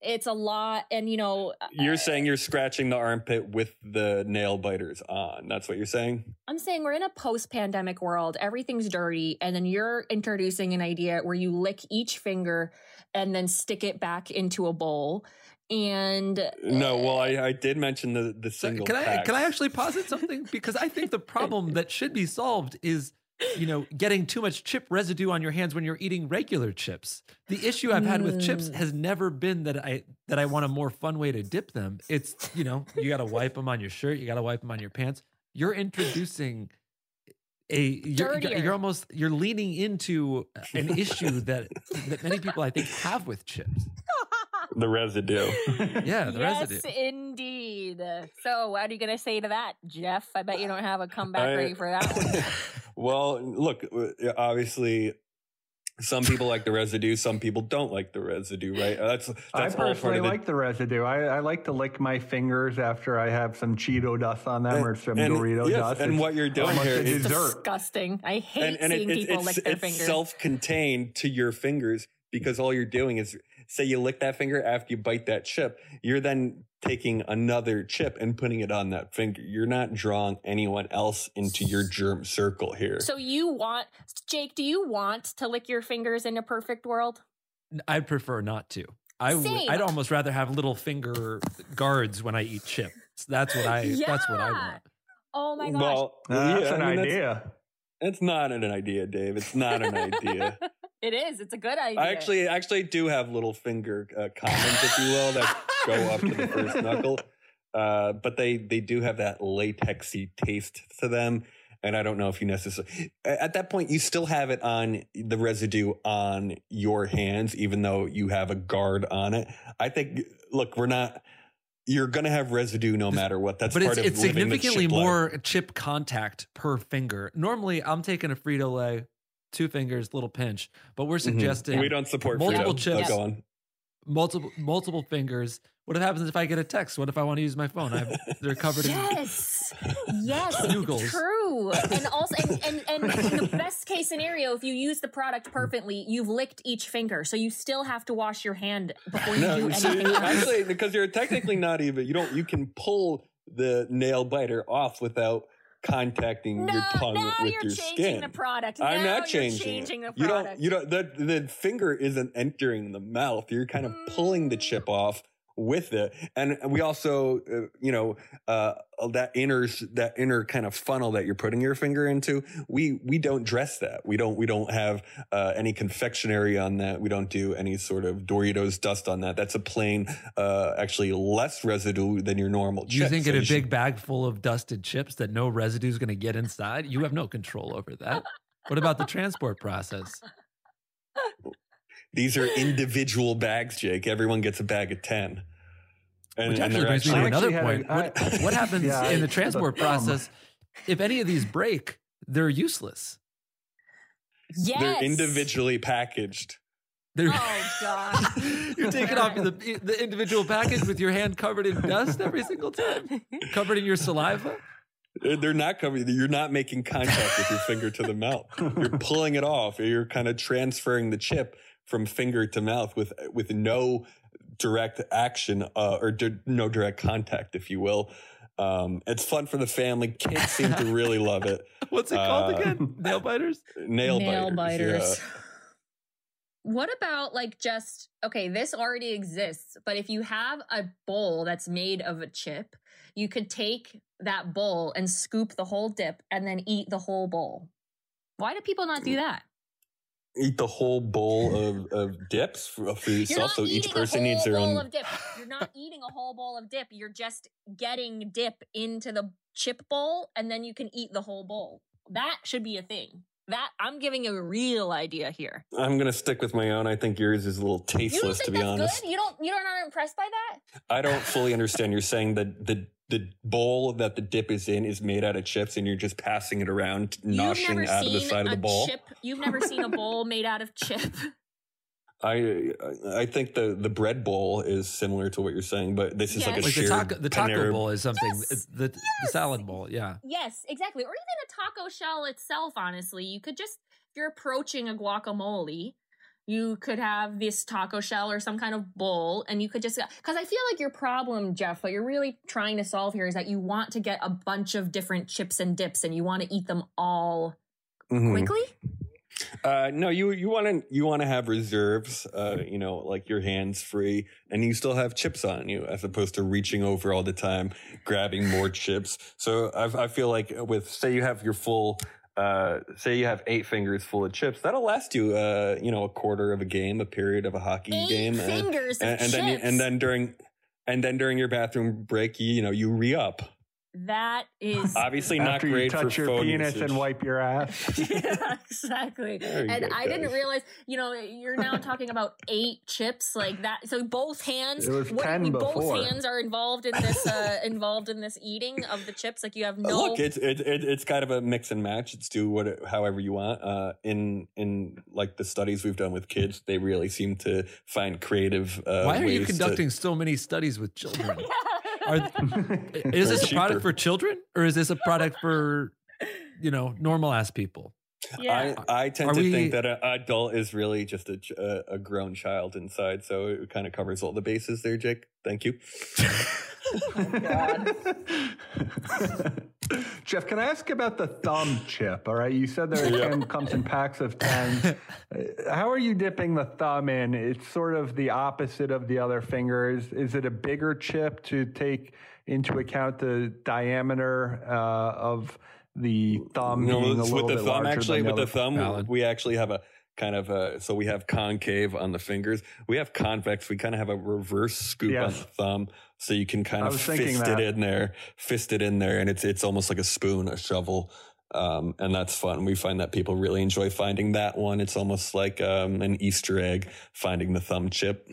It's a lot, and you know, uh, You're saying you're scratching the armpit with the nail biters on. That's what you're saying. I'm saying we're in a post pandemic world. Everything's dirty. And then you're introducing an idea where you lick each finger and then stick it back into a bowl. And No, uh, well, I, I did mention the the single. can I can I actually posit something? Because I think the problem that should be solved is, you know, getting too much chip residue on your hands when you're eating regular chips. The issue I've had with chips Mm. has never been that I that I want a more fun way to dip them. It's you know you got to wipe them on your shirt, you got to wipe them on your pants. You're introducing a you're, you're almost you're leaning into an issue that that many people I think have with chips. the residue? Yeah, the yes, residue. indeed. So, what are you going to say to that, Jeff? I bet you don't have a comeback I- ready for that one. well, look, uh, obviously, some people like the residue, some people don't like the residue, right? That's that's I personally the. like the residue. I, I like to lick my fingers after I have some Cheeto dust on them or some and- Dorito yes, dust. and It's what you're doing almost here a is- dessert. Disgusting. I hate and, and it- seeing it's, people it's, lick their it's fingers. self-contained to your fingers because all you're doing is say you lick that finger after you bite that chip you're then taking another chip and putting it on that finger you're not drawing anyone else into your germ circle here so, you want, Jake, do you want to lick your fingers in a perfect world? I'd prefer not to. I would. I'd almost rather have little finger guards when I eat chips. That's what I. That's what I want. Oh my gosh. Well, That's yeah, an I mean, idea. It's not an idea, Dave. It's not an idea. it is. It's a good idea. I actually actually do have little finger uh, comments, if you will, that go up to the first knuckle. Uh, but they they do have that latexy taste to them, and I don't know if you necessarily at that point you still have it on the residue on your hands, even though you have a guard on it. I think. Look, we're not. You're gonna have residue no matter what. That's but part it's, of it's living the significantly chip life. more chip contact per finger. Normally, I'm taking a Frito Lay, two fingers, little pinch, but we're Mhm. suggesting We don't support multiple Frito. chips. Oh, go on. multiple multiple fingers. What happens if I get a text? What if I want to use my phone? I have, they're covered in Yes. Yes. Noogles. True. And also and, and and in the best case scenario, if you use the product perfectly, you've licked each finger. So you still have to wash your hand before you do so anything else. actually, because you're technically not even. You don't. You can pull the nail biter off without contacting no, your tongue with you're your changing skin. the product. I'm not changing. changing the You don't. You don't. The the finger isn't entering the mouth. You're kind of pulling the chip off with it, and we also, uh, you know, uh, that inner that inner kind of funnel that you're putting your finger into. We we don't dress that. We don't we don't have uh, any confectionery on that. We don't do any sort of Doritos dust on that. That's a plain, uh, actually less residue than your normal. You think in a big bag full of dusted chips that no residue is going to get inside? You have no control over that. What about the transport process? These are individual bags, Jake. Everyone gets a bag of ten. And, Which actually they're brings me to another point. had a- what, I- what happens Yeah, in the transport the process? If any of these break, they're useless. yes. they're individually packaged. They're, Oh god. You're taking off the, the individual package with your hand covered in dust every single time, covered in your saliva. They're they're not covered. You're not making contact with your finger to the mouth. You're pulling it off. You're kind of transferring the chip from finger to mouth with with no direct action uh, or di- no direct contact, if you will. Um, it's fun for the family. Kids seem to really love it. What's it called Uh, again? Nail biters. Nail, Nail biters. biters. What about like just okay, this already exists, but if you have a bowl that's made of a chip, you could take that bowl and scoop the whole dip and then eat the whole bowl. Why do people not do that? Eat the whole bowl of, of dips for, for You're yourself. not So each a person whole needs their bowl own. of dip. You're not eating a whole bowl of dip. You're just getting dip into the chip bowl and then you can eat the whole bowl. That should be a thing. That I'm giving a real idea here. I'm gonna stick with my own. I think yours is a little You don't tasteless, to be honest. good? You don't you're not are impressed by that? I don't fully understand. You're saying that the the bowl that the dip is in is made out of chips, and you're just passing it around, noshing out of the side of the bowl. chip. You've never seen a bowl made out of chip. I I think the the bread bowl is similar to what you're saying, but this is like a Yes. Like the shared taco, the taco Panera- bowl is something. Yes, it's the, the salad bowl, yeah. yes, exactly. Or even a taco shell itself. Honestly, you could just if you're approaching a guacamole. You could have this taco shell or some kind of bowl, and you could just because I feel like your problem, Jeff, what you're really trying to solve here is that you want to get a bunch of different chips and dips, and you want to eat them all Mhm. quickly. Uh, no, you you want to you want to have reserves. Uh, you know, like your hands free, and you still have chips on you, as opposed to reaching over all the time, grabbing more chips. So I, I feel like with say you have your full. Uh, say you have eight fingers full of chips. That'll last you, uh, you know, a quarter of a game, a period of a hockey Eight game, and- fingers of and, and then you, and then during and then during your bathroom break, you, you know, you re up. That is Obviously, not After you touch for your phone penis usage. and wipe your ass. yeah, exactly. You And go, I didn't realize, you know, you're now talking about eight chips like that. So both hands, It was what- 10 both before. hands are involved in this, uh, involved in this eating of the chips. Like you have no. Look, it's it, it, it's kind of a mix and match. It's do what it, however you want. Uh, in in like the studies we've done with kids, they really seem to find creative. Uh, Why are you ways to- conducting so many studies with children? Yeah. Are, is this a cheaper. product for children or is this a product for, you know, normal ass people? yeah. I, I tend Are to we- think that an adult is really just a, a, a grown child inside, so it kind of covers all the bases there, Jake. Thank you. Oh Jeff, can I ask about the thumb chip? All right, you said there it can- comes in packs of ten. Uh, How are you dipping the thumb in? It's sort of the opposite of the other fingers. Is it a bigger chip to take into account the diameter uh, of the thumb No, being a little with the bit thumb, larger actually, than with the other- thumb, Valid. we actually have a kind of a, so we have concave on the fingers. We have convex. We kind of have a reverse scoop on the thumb. So you can kind of fist it in there, fist it in there. And it's, it's almost like a spoon, a shovel. Um, and that's fun. We find that people really enjoy finding that one. It's almost like um, an Easter egg, finding the thumb chip.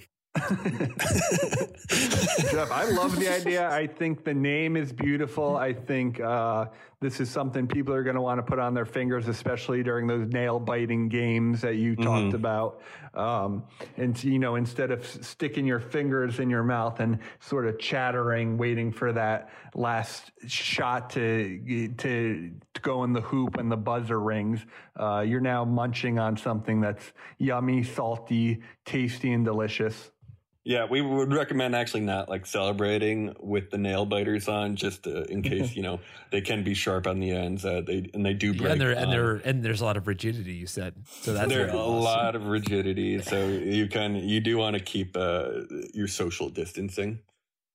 Jeff, I love the idea. I think the name is beautiful. I think uh, this is something people are going to want to put on their fingers, especially during those nail biting games that you talked about. Um, and you know, instead of sticking your fingers in your mouth and sort of chattering, waiting for that last shot to to, to go in the hoop and the buzzer rings, uh, you're now munching on something that's yummy, salty, tasty, and delicious. Yeah, we would recommend actually not like celebrating with the nail biters on, just uh, in case you know they can be sharp on the ends. Uh, they and they do break. Yeah, and there and um, there and there's a lot of rigidity. You said so. That's there very a awesome. lot of rigidity, so you can you do want to keep uh, your social distancing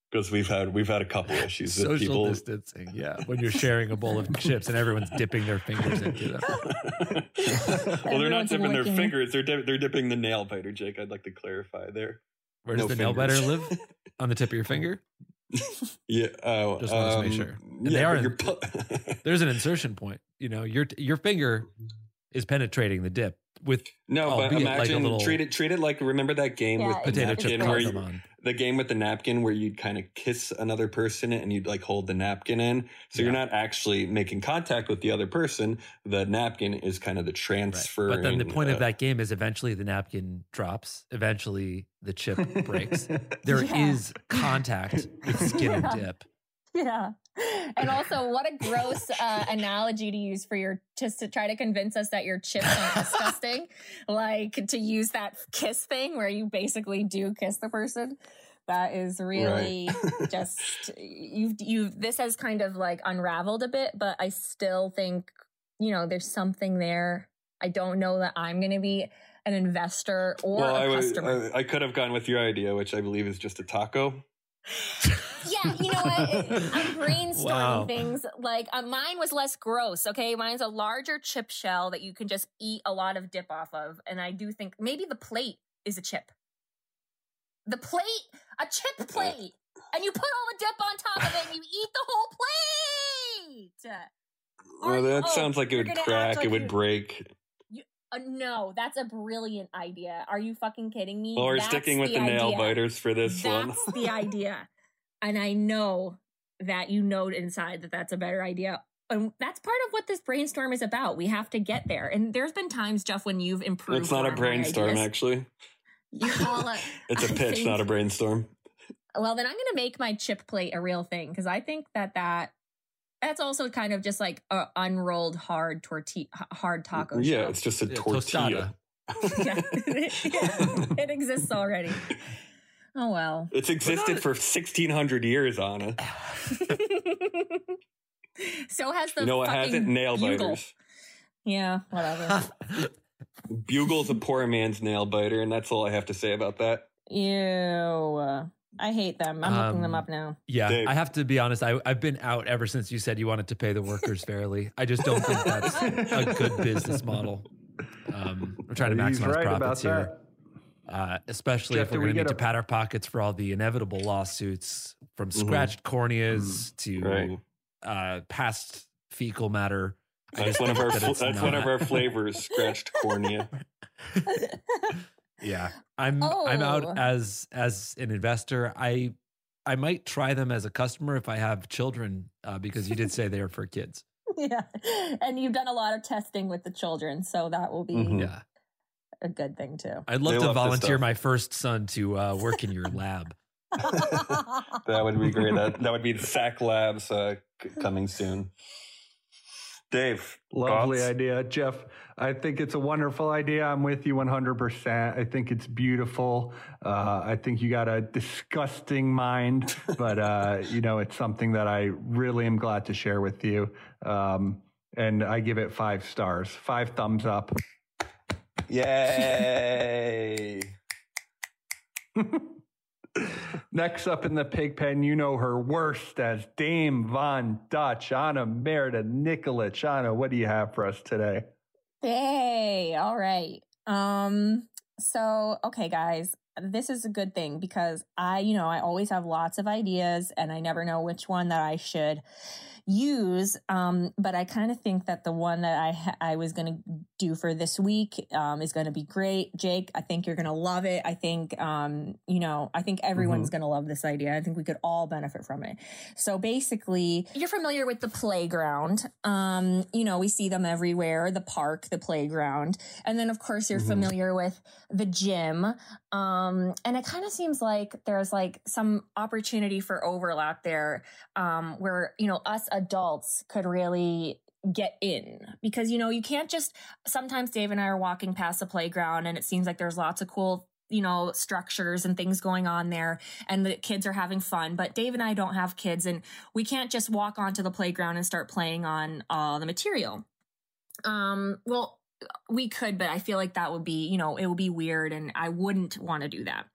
because we've had we've had a couple issues with social people. distancing. Yeah, when you're sharing a bowl of chips and everyone's dipping their fingers into them. well, they're not Everyone's dipping their fingers; they're dip, they're dipping the nail biter. Jake, I'd like to clarify there. Where does No the nail biter live? On the tip of your finger? Yeah. Oh, Just wanted to make um, sure. And Yeah, they are but in- pu- There's an insertion point. You know, your your finger is penetrating the dip with no, but albeit like a imagine little- treat it treat it like remember that game Yeah, with potato chip napkin where condom you, on. the game with the napkin where you'd kind of kiss another person and you'd like hold the napkin in. So you're not actually making contact with the other person. The napkin is kind of the Right. transfer. But then the point of that game is eventually the napkin drops. Eventually the chip breaks. There is Yeah. contact with skin and dip. Yeah. And also, what a gross uh, analogy to use for your just to try to convince us that your chips aren't disgusting. Like to use that kiss thing where you basically do kiss the person. That is really just you've you've this has kind of like unraveled a bit, but I still think you know there's something there. I don't know that I'm going to be an investor or well, a I, was- customer. I, I could have gone with your idea, which I believe is just a taco. Yeah, you know what? I'm brainstorming Wow. things. Like uh, mine was less gross. Okay, mine's a larger chip shell that you can just eat a lot of dip off of, and I do think maybe the plate is a chip. The plate, a chip plate, and you put all the dip on top of it, and you eat the whole plate. Well, that oh, sounds like it would crack. like it would you- break. Uh, no, that's a brilliant idea. Are you fucking kidding me? Well, we're That's sticking with the, nail idea. biters for this one. That's the idea. And I know that you know inside that that's a better idea. And that's part of what this brainstorm is about. We have to get there. And there's been times, Jeff, when you've improved. It's not a brainstorm, actually. You call it. Uh, it's a pitch, think- not a brainstorm. Well, then I'm going to make my chip plate a real thing because I think that that that's also kind of just like a unrolled hard tortilla, hard taco. yeah, shell. it's just a Yeah, tortilla. yeah. Yeah, it exists already. Oh well. It's existed for 1600 years, Ana. so has the You know what fucking hasn't? Nail bugle. biters. Yeah, whatever. Bugle's a poor man's nail biter, and that's all I have to say about that. Ew. I hate them. I'm looking them Um, up now. Yeah, Dave. I have to be honest. I, I've been out ever since you said you wanted to pay the workers fairly. I just don't think that's a good business model. Um, we're trying to He's maximize right about profits here, uh, especially Jeff, if we're do we going to need get to pat our pockets for all the inevitable lawsuits from Mhm. scratched corneas to Right. uh, past fecal matter. I That's one of our that fl- it's that's one of our flavors, scratched cornea. Yeah, I'm I'm out Oh. as as an investor. I I might try them as a customer if I have children, uh, because you did say they are for kids. yeah. And you've done a lot of testing with the children, so that will be Mhm. Yeah, a good thing too. I'd love They to love volunteer my first son to uh, work in your lab. That would be great. That that would be Sac Labs uh, c- coming soon. Dave, Lovely thoughts? idea, Jeff. I think it's a wonderful idea. I'm with you 100%. I think it's beautiful. Uh, I think you got a disgusting mind, but uh, you know it's something that I really am glad to share with you. Um, and I give it five stars, five thumbs up. Yay! Next up in the pig pen, you know her worst as Dame Von Dutch, Ana Merida Nikolic. Ana, what do you have for us today? Hey, all right. Um, so okay, guys, this is a good thing because I, you know, I always have lots of ideas and I never know which one that I should use. Um, but I kind of think that the one that I ha- I was going to do for this week um, is going to be great. Jake, I think you're going to love it. I think, um, you know, I think everyone's going to love this idea. I think we could all benefit from it. So basically, you're familiar with the playground. Um, you know, we see them everywhere, the park, the playground. And then of course you're Mhm. familiar with the gym. Um, and it kind of seems like there's like some opportunity for overlap there, um, where, you know, us adults could really get in. Because, you know, you can't just, sometimes Dave and I are walking past the playground and it seems like there's lots of cool you know structures and things going on there and the kids are having fun. But dave and i don't have kids and we can't just walk onto the playground and start playing on all the material. Um well we could but i feel like that would be you know it would be weird and i wouldn't want to do that.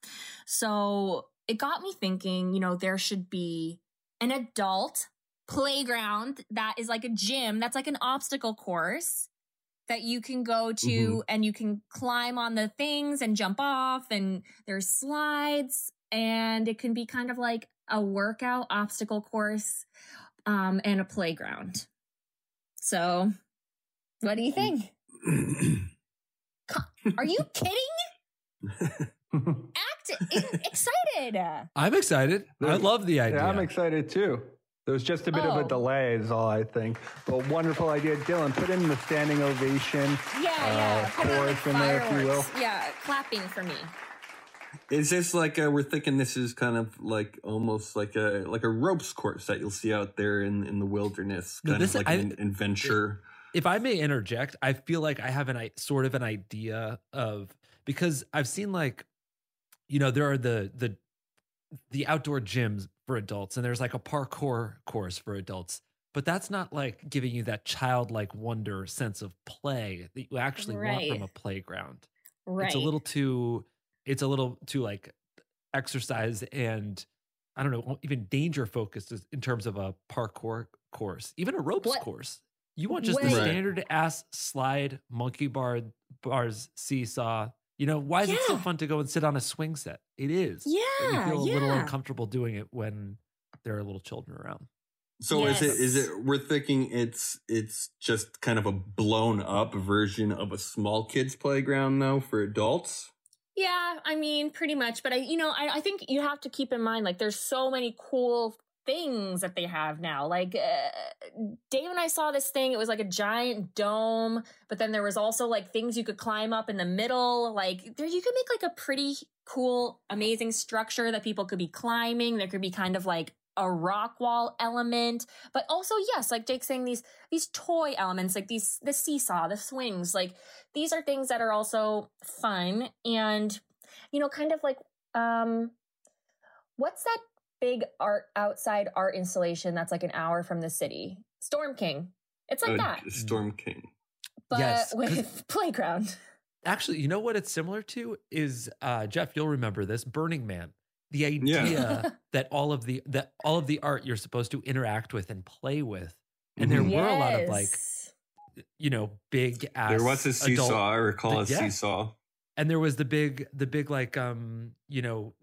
So it got me thinking you know there should be an adult playground that is like a gym that's like an obstacle course that you can go to Mhm. and you can climb on the things and jump off and there's slides and it can be kind of like a workout obstacle course um and a playground so what do you think are you kidding act excited I'm excited. I love the idea. Yeah, I'm excited too. There was just a bit of Oh. a delay, is all I think. But wonderful idea, Dylan. Put in the standing ovation. yeah yeah Uh, Put chorus in there, if you will. yeah clapping for me Is this like uh we're thinking this is kind of like almost like a like a ropes course that you'll see out there in in the wilderness, No, kind this- of like I- an adventure. if I may interject, I feel like I have an I sort of an idea of because I've seen like, you know, there are the the the outdoor gyms for adults, and there's like a parkour course for adults. But that's not like giving you that childlike wonder sense of play that you actually want from a playground. right It's a little too it's a little too like exercise and I don't know, even danger focused in terms of a parkour course, even a ropes What- course. You want just the. Right. standard ass slide, monkey bar, bars, seesaw. You know, why is it so fun to go and sit on a swing set? It is. But you feel a little uncomfortable doing it when there are little children around. So is it is it we're thinking it's it's just kind of a blown up version of a small kids playground though for adults? Yeah, I mean, pretty much. But I, you know, I, I think you have to keep in mind, like, there's so many cool things that they have now. Like, uh, Dave and I saw this thing. It was like a giant dome, but then there was also like things you could climb up in the middle. Like, there, you could make like a pretty cool, amazing structure that people could be climbing. There could be kind of like a rock wall element, but also yes, like Jake's saying, these these toy elements, like these the seesaw, the swings, like these are things that are also fun and you know kind of like um what's that big art outside art installation that's like an hour from the city storm king it's like Uh, that Storm King. but Yes, 'cause- with playground Actually, you know what it's similar to is uh Jeff, you'll remember this, Burning Man. The idea that all of the that all of the art you're supposed to interact with and play with. And there Mhm. were a lot of like, you know, big ass There was a adult- seesaw, I recall a Yeah. seesaw. and there was the big the big like um, you know,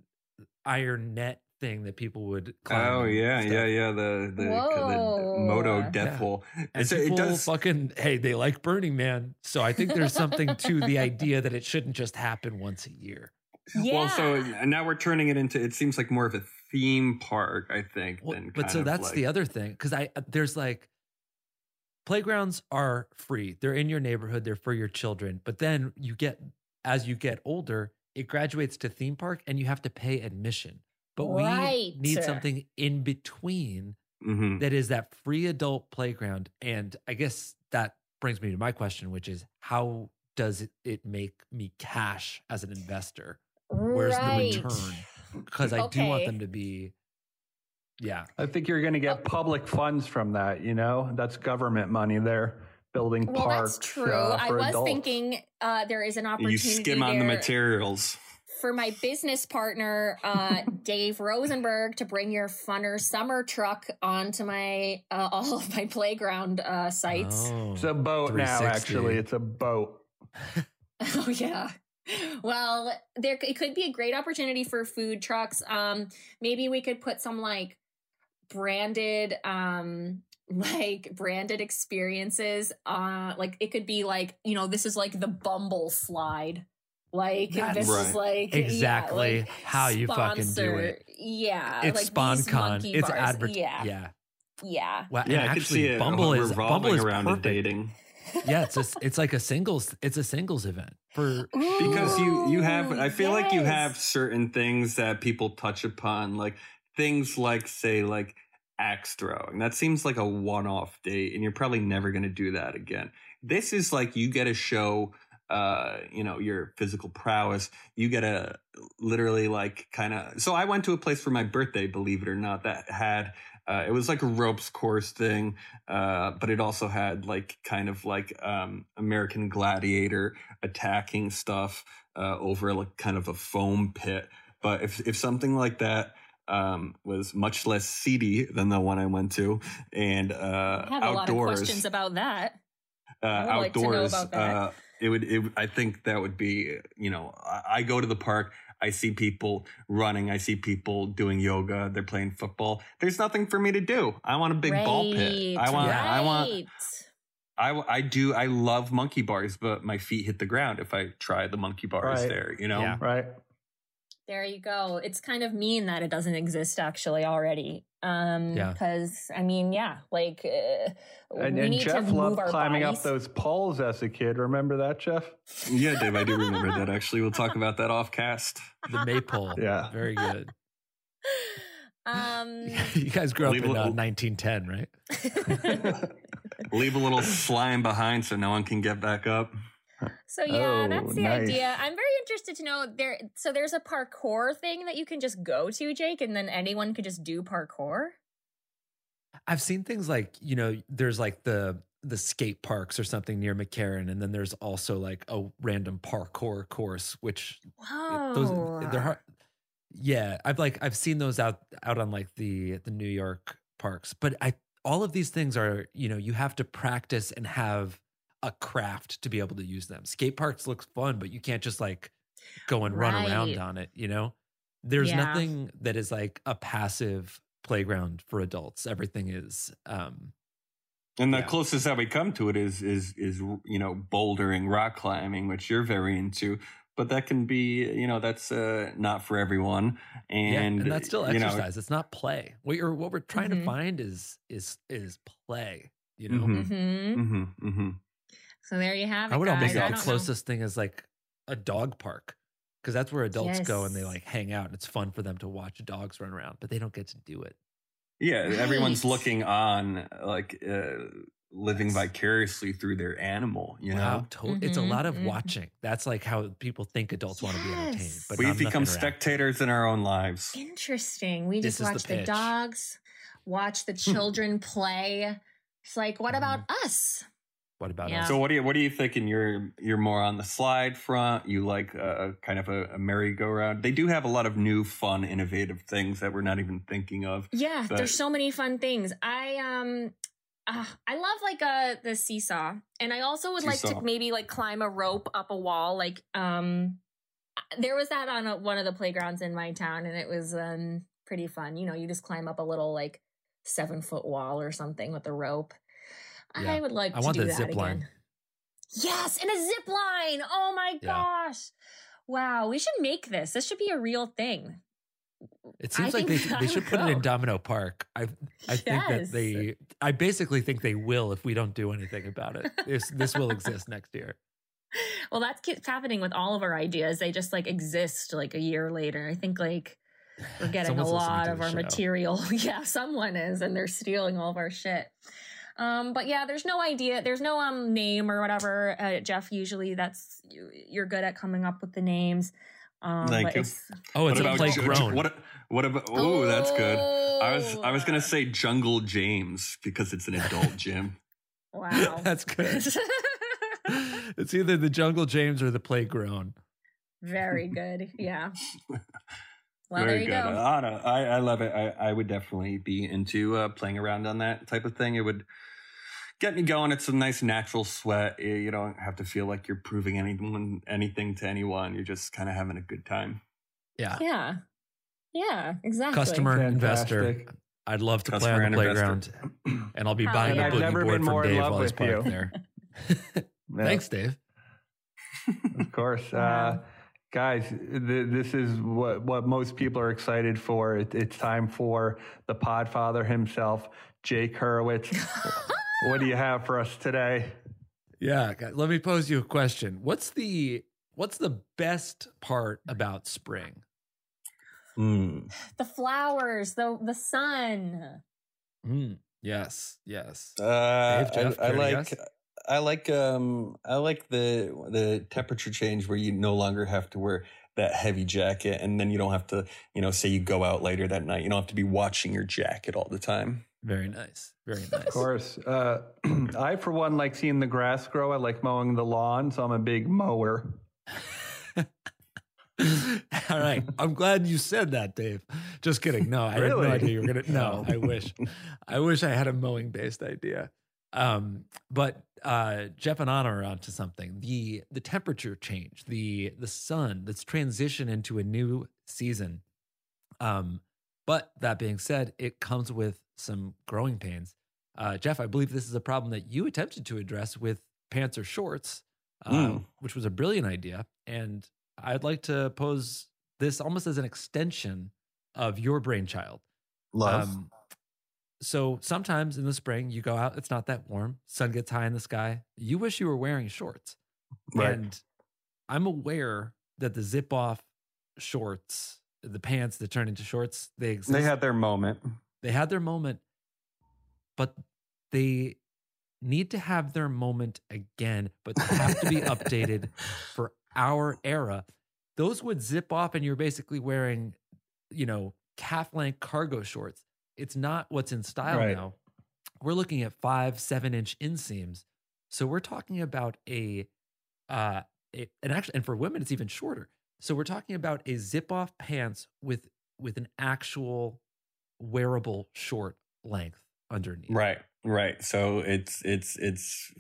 iron net thing that people would climb Oh yeah, yeah, yeah. The the, the Moto Death Yeah. Hole. And It's, it people does fucking hey, they like Burning Man. So I think there's something to the idea that it shouldn't just happen once a year. yeah Well, so now we're turning it into. It seems like more of a theme park. I think. Well, than but so of that's like- the other thing because I there's like playgrounds are free. They're in your neighborhood. They're for your children. But then you get as you get older, it graduates to theme park, and you have to pay admission. But Right. we need something in between Mhm. that is that free adult playground. And I guess that brings me to my question, which is how does it, it make me cash as an investor? Where's right. the return? Because I do want them to be, yeah. I think you're going to get public funds from that. You know, that's government money there, building well parks. that's true uh, i for was adults. thinking uh there is an opportunity You skim on the materials. For my business partner, uh, Dave Rosenberg, to bring your funner summer truck onto my uh, all of my playground uh, sites. Oh, It's a boat now, actually. It's a boat. Oh yeah. Well, there it could be a great opportunity for food trucks. Um, maybe we could put some like branded, um, like branded experiences. Uh, like it could be like you know this is like the Bumble slide. Like That's this is right. like yeah, exactly like, how you fucking do it. Yeah, It's like these SpawnCon. monkey It's bars. advert. Yeah, yeah. yeah. Wow. Yeah, and I could see actually, it Bumble is Bumble is around perfect. dating yeah, it's a, it's like a singles it's a singles event for because you you have I feel like you have certain things that people touch upon, like things like say like axe throwing. That seems like a one off date, and you're probably never going to do that again. This is like you get a show. Uh, you know your physical prowess. You get a literally like kind of. So I went to a place for my birthday, believe it or not, that had uh, it was like a ropes course thing, uh, but it also had like kind of like um, American Gladiator attacking stuff uh, over like kind of a foam pit. But if if something like that um, was much less seedy than the one I went to, and uh, I have a lot of questions about that. uh, would like outdoors, about that. It would. It, I think that would be. You know, I, I go to the park. I see people running. I see people doing yoga. They're playing football. There's nothing for me to do. I want a big ball pit. I Right, want. I want. I, I do. I love monkey bars, but my feet hit the ground if I try the monkey bars Right. there. You know. Yeah. Right. There you go. It's kind of mean that it doesn't exist actually already. Um, Yeah. because I mean, yeah, like uh, And, we and need Jeff to move loved our climbing bodies. up those poles as a kid. Remember that, Jeff? Yeah, Dave. I do remember that. Actually, we'll talk about that off cast. the maypole. Yeah. very good. um, you guys grew up in a uh, 1910, right? Leave a little slime behind so no one can get back up. So yeah, Oh, that's the nice. idea. I'm very interested to know there. So there's a parkour thing that you can just go to, Jake, and then anyone could just do parkour. I've seen things like you know, there's like the the skate parks or something near McCarren, and then there's also like a random parkour course, which it- Whoa, those they're hard. Yeah, I've like I've seen those out out on like the the New York parks, but I all of these things are you know you have to practice and have a craft to be able to use them. Skate parks looks fun, but you can't just like go and run around on it. You know, there's Yeah. nothing that is like a passive playground for adults. Everything is um And the Yeah. closest that we come to it is is is you know bouldering, rock climbing, which you're very into. But that can be you know that's uh, not for everyone, and, yeah, and that's still you know, exercise. it's not play. What you're what we're trying to Mhm. find is is is play. You know, Mhm. hmm hmm hmm So there you have it. I would guys. almost say the don't know. closest thing is like a dog park because that's where adults go and they like hang out and it's fun for them to watch dogs run around, but they don't get to do it. Yeah, everyone's looking on, like uh, living vicariously through their animal. You know, Wow, to- it's a Mhm, lot of mhm. watching. That's like how people think adults want to be entertained, but we've become spectators in our own lives. Interesting. We just is the watch the, dogs, watch the children play. It's like, what about Mm-hmm. us? What about Yeah. us? So what do you what do you thinking? You're you're more on the slide front. You like a, kind of a, a merry-go-round. They do have a lot of new, fun, innovative things that we're not even thinking of. Yeah, But- there's so many fun things. I um uh, I love like uh the seesaw. And I also would like to maybe like climb a rope up a wall like um there was that on a, one of the playgrounds in my town and it was um pretty fun. You know, you just climb up a little like 7 foot wall or something with a rope. Yeah. I would like I to want do the that zip again. line. Yes, and a zip line. Oh my Yeah. gosh. Wow, we should make this. This should be a real thing. It I seems like they, they should would put it in. Domino Park. I I think that they I basically think they will if we don't do anything about it. This this will exist next year. Well, that's keeps happening with all of our ideas. They just like exist like a year later. I think like we're getting Someone's a lot of our show. material. yeah, someone is, and they're stealing all of our shit. Um, but yeah, there's no idea. There's no um name or whatever. Uh, Jeff, usually that's you, you're good at coming up with the names. Um, Thank you. it's- Oh, it's what a about play Ju- grown. What what about? Oh, that's good. I was I was gonna Oh. say Jungle James because it's an adult gym. Wow. That's good. it's either the Jungle James or the Play Grown. Very good. Yeah. Well, Very good. go. I. I, I love it. I, I would definitely be into uh, playing around on that type of thing. It would get me going. It's a nice natural sweat. You you don't have to feel like you're proving anyone anything to anyone. You're just kind of having a good time. Yeah. Yeah. Yeah, exactly. Customer investor. I'd love to Customer play on the playground, and I'll be Hell buying yeah. a I've boogie never board from Dave while he's with you. there. Yeah. Thanks, Dave. Of course. Uh, guys, th- this is what, what most people are excited for. It, it's time for the podfather himself, Jake Hurwitz. what do you have for us today? Yeah, let me pose you a question. What's the what's the best part about spring? Hmm. The flowers, the the sun. Mm, yes, yes. Uh, Dave, Jeff, I, I like guess? I like um I like the the temperature change where you no longer have to wear that heavy jacket and then you don't have to you know say you go out later that night you don't have to be watching your jacket all the time. Very nice. Very nice. Of course. Uh, I, for one, like seeing the grass grow. I like mowing the lawn, so I'm a big mower. All right. I'm glad you said that, Dave. Just kidding. No, I had no idea you were gonna no, No. I wish. I wish I had a mowing based idea. Um, but uh Jeff and Ana are onto something. The the temperature change, the the sun that's transition into a new season. Um, but that being said, it comes with some growing pains. Uh, Jeff, I believe this is a problem that you attempted to address with pants or shorts, uh, Mm. which was a brilliant idea. And I'd like to pose this almost as an extension of your brainchild. Love. Um, so sometimes in the spring, you go out, it's not that warm, sun gets high in the sky. You wish you were wearing shorts. Right. And I'm aware that the zip off shorts, the pants that turn into shorts, they exist. they had their moment. they had their moment, but they need to have their moment again, but they have to be updated for our era. Those would zip off and you're basically wearing, you know, calf length cargo shorts. It's not what's in style Right. now. We're looking at five, seven inch inseams. So we're talking about a, uh, a, and actually, and for women, it's even shorter. So we're talking about a zip off pants with with an actual wearable short length underneath. Right. Right. So it's it's it's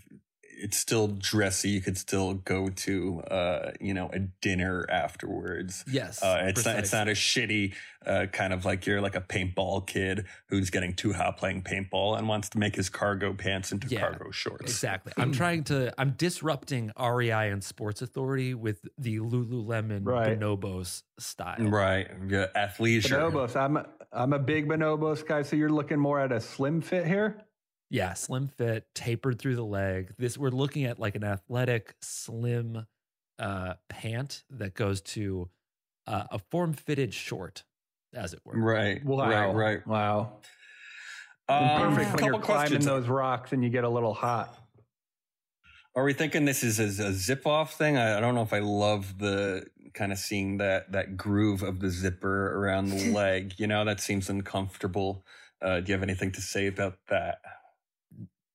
it's still dressy. You could still go to uh, you know, a dinner afterwards. Yes. Uh, it's not it's not a shitty uh, kind of like you're like a paintball kid who's getting too hot playing paintball and wants to make his cargo pants into Yeah, cargo shorts. Exactly. I'm trying to. I'm disrupting REI and Sports Authority with the Lululemon Right. bonobos style. Right. Yeah, athleisure. Bonobos. I'm a, I'm a big bonobos guy. So you're looking more at a slim fit here. Yeah, slim fit, tapered through the leg. This we're looking at like an athletic, slim uh, pant that goes to uh, a form fitted short, as it were. Right. Wow. Right. Right. Wow. Um, Perfect when couple you're climbing questions. those rocks and you get a little hot. Are we thinking this is a, a zip off thing? I, I don't know if I love the kind of seeing that that groove of the zipper around the leg. You know, that seems uncomfortable. Uh, do you have anything to say about that?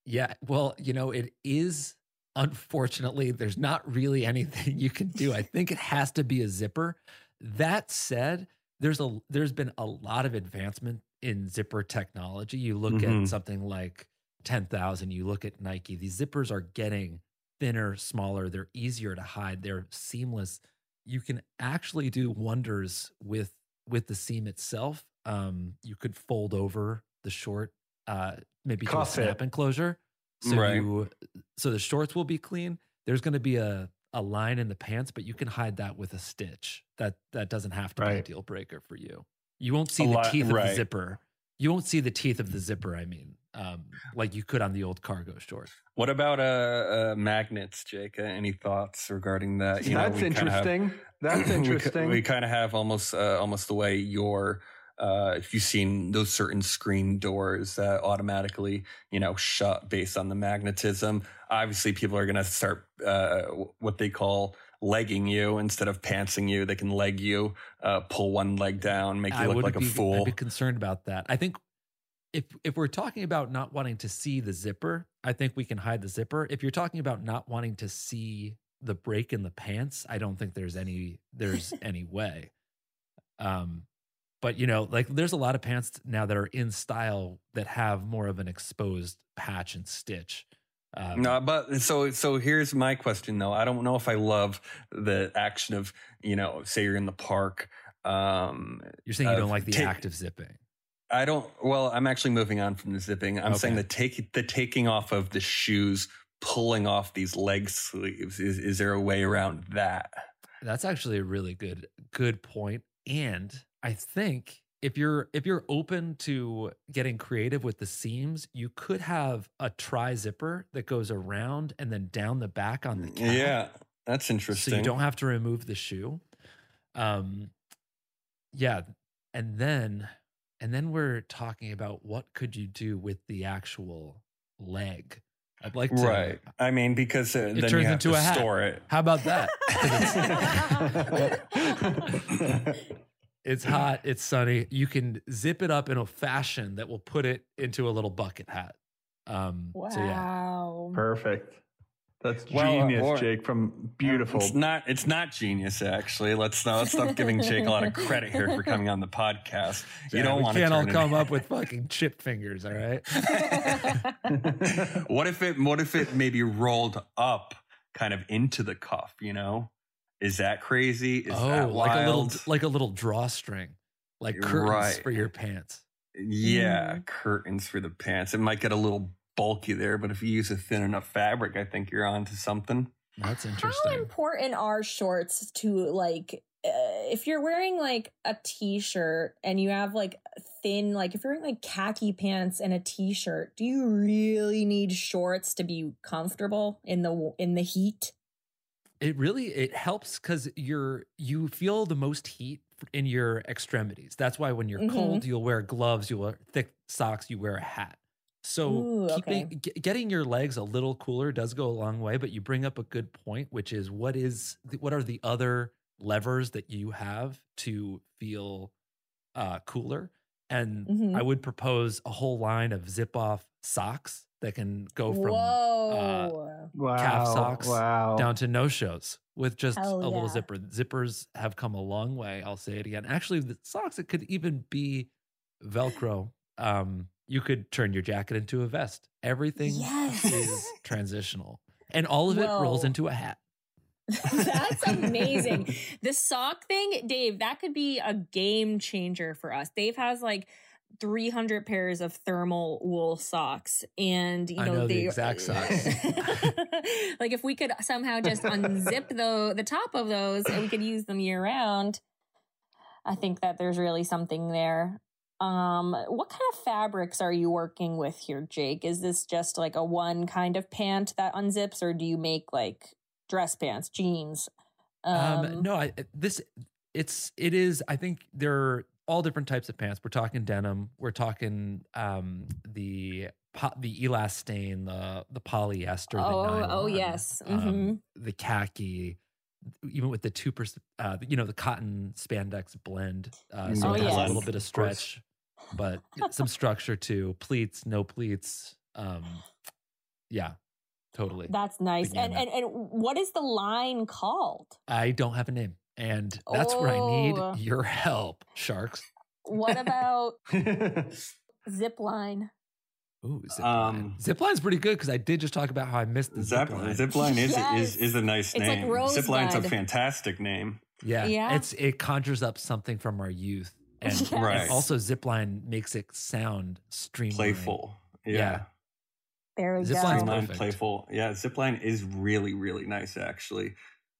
Yeah, well, you know, it is unfortunately there's not really anything you can do. I think it has to be a zipper. That said, there's a there's been a lot of advancement in zipper technology. You look Mhm. at something like 10,000, you look at Nike. These zippers are getting thinner, smaller, they're easier to hide, they're seamless. You can actually do wonders with with the seam itself. Um, you could fold over the short uh maybe to a snap enclosure. So Right. you so the shorts will be clean. There's going to be a a line in the pants, but you can hide that with a stitch. That that doesn't have to be a deal breaker for you. You won't see A the lot- teeth of the zipper. You won't see the teeth of the zipper. I mean, um, like you could on the old cargo short. What about uh, uh magnets, Jake? Uh, Any thoughts regarding that? You That's we kinda have- interesting. That's we interesting. We, kind of have almost uh, almost the way your uh, if you've seen those certain screen doors that automatically you know shut based on the magnetism. Obviously, people are going to start uh, what they call legging you instead of pantsing you. They can leg you, uh, pull one leg down, make you I look like a fool. I'd be concerned about that. I think if if we're talking about not wanting to see the zipper, I think we can hide the zipper. If you're talking about not wanting to see the break in the pants, I don't think there's any there's any way. Um, but you know, like there's a lot of pants now that are in style that have more of an exposed patch and stitch. Um, No, but so so here's my question though. I don't know if I love the action of you know, say you're in the park. Um, you're saying you uh, don't like the take- active zipping. I don't. Well, I'm actually moving on from the zipping. I'm saying the take the taking off of the shoes, pulling off these leg sleeves. Is is there a way around that? That's actually a really good good point. And I think if you're if you're open to getting creative with the seams, you could have a tri zipper that goes around and then down the back on the calf. Yeah, that's interesting. So you don't have to remove the shoe. Um yeah, and then and then we're talking about what could you do with the actual leg. I'd like to right. I mean, because uh, then you turns have into to a hat. store it. How about that? 'Cause it's, it's hot, it's sunny. You can zip it up in a fashion that will put it into a little bucket hat. Um so yeah. Wow. Perfect. That's Well, uh, genius, or- Jake. From beautiful. It's not. It's not genius. Actually, let's not let's stop giving Jake a lot of credit here for coming on the podcast. You Yeah, don't want to can't all turn it- come up with fucking chip fingers, all right? what if it what if it maybe rolled up kind of into the cuff you know is that crazy is oh, that like a little like a little drawstring, like curtains Right. for your pants. yeah curtains for the pants it might get a little bulky there but if you use a thin enough fabric i think you're onto something That's interesting. How important are shorts to like uh, if you're wearing like a t-shirt and you have like thin like if you're wearing like khaki pants and a t-shirt, do you really need shorts to be comfortable in the in the heat? It really it helps because you're you feel the most heat in your extremities. That's why when you're Mhm. cold, you'll wear gloves, you'll wear thick socks, you wear a hat. So Ooh, keeping okay. ge- getting your legs a little cooler does go a long way. But you bring up a good point, which is what is what are the other levers that you have to feel uh, cooler? And Mhm. I would propose a whole line of zip off socks that can go from Whoa. wow. calf socks Wow. down to no shows with just Hell a little zipper. Zippers have come a long way. I'll say it again. Actually, the socks it could even be Velcro. Um, you could turn your jacket into a vest. Everything Yes. is transitional, and all of it rolls into a hat. That's amazing. the sock thing, Dave, that could be a game changer for us. Dave has like 300 pairs of thermal wool socks and you know, know the exact socks. like if we could somehow just unzip the the top of those and we could use them year round i think that there's really something there um what kind of fabrics are you working with here jake is this just like a one kind of pant that unzips or do you make like dress pants jeans Um, no, I this it's it is. I think there all different types of pants. We're talking denim. We're talking um the po- the elastane, the the polyester. the Oh, oh, yes. um, Mhm. the khaki. Even with the two percent, uh, you know, the cotton spandex blend, uh, so Oh, it has a little bit of Of stretch, but some structure too. Pleats, no pleats. Um, yeah, totally. that's nice and, and and what is the line called I don't have a name, and that's where I need Oh. your help, sharks. what about zip line Ooh, zipline. Um, Zipline's pretty good because I did just talk about how I missed the Zip, zipline. zipline is, Yes. is is a nice It's like name zipline's a fantastic name yeah, Yeah. it's it conjures up something from our youth, and, Yes. and Right. also zipline makes it sound streamlined. playful yeah, Yeah. there we Zip go line's perfect. playful. Yeah, zipline is really, really nice actually.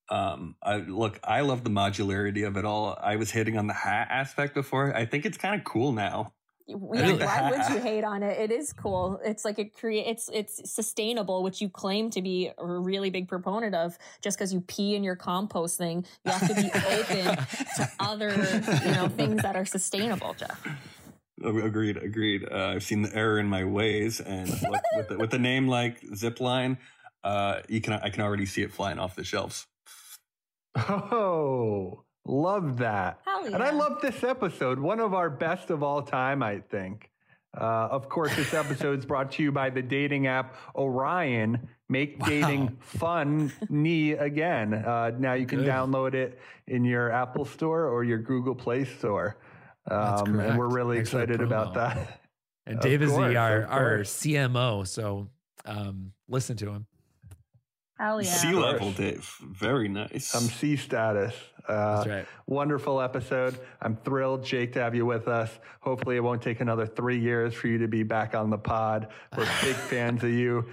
Um, I look, I love the modularity of it all. I was hitting on the hat aspect before. I think it's kind of cool now. Yeah, why the- would you hate on it? It is cool. It's like it create it's it's sustainable, which you claim to be a really big proponent of. Just because you pee in your compost thing, you have to be open to other you know things that are sustainable. Jeff, Agreed, agreed. Uh, I've seen the error in my ways, and look, with the, with a name like Zipline, uh, you can I can already see it flying off the shelves. Oh, love that. Hell And I love this episode, one of our best of all time, I think. Uh, of course, this episode is brought to you by the dating app Orion. make Wow. dating fun knee again. Uh, now you can Good. download it in your Apple Store or your Google Play Store. That's Um, and we're really the excited about that. And Of Dave is course, the, our, our. CMO, so um, listen to him. Hell yeah. C-level, Dave. Very nice. I'm sea status. Uh, That's right. Wonderful episode. I'm thrilled, Jake, to have you with us. Hopefully, it won't take another three years for you to be back on the pod. We're big fans of you.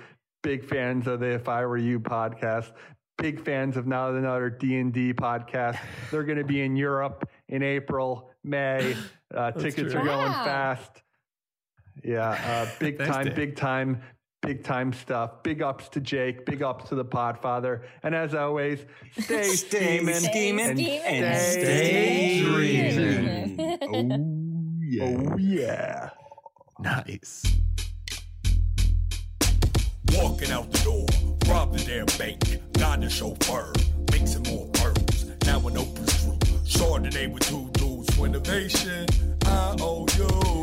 Big fans of the If I Were You podcast. Big fans of Not Another D and D podcast. They're going to be in Europe in April, May. Uh, tickets true. are going Wow. fast. Yeah, uh, big Thanks, time, Dave. big time, big time stuff. Big ups to Jake. Big ups to the Podfather. And as always, stay Stay steaming steaming and steaming stay, stay dreaming. oh yeah. Oh yeah. Nice. Walking out the door, robbed the damn bank, got the chauffeur, mixing more pearls. Now an open screw, Chardonnay with two dudes for innovation. I owe you.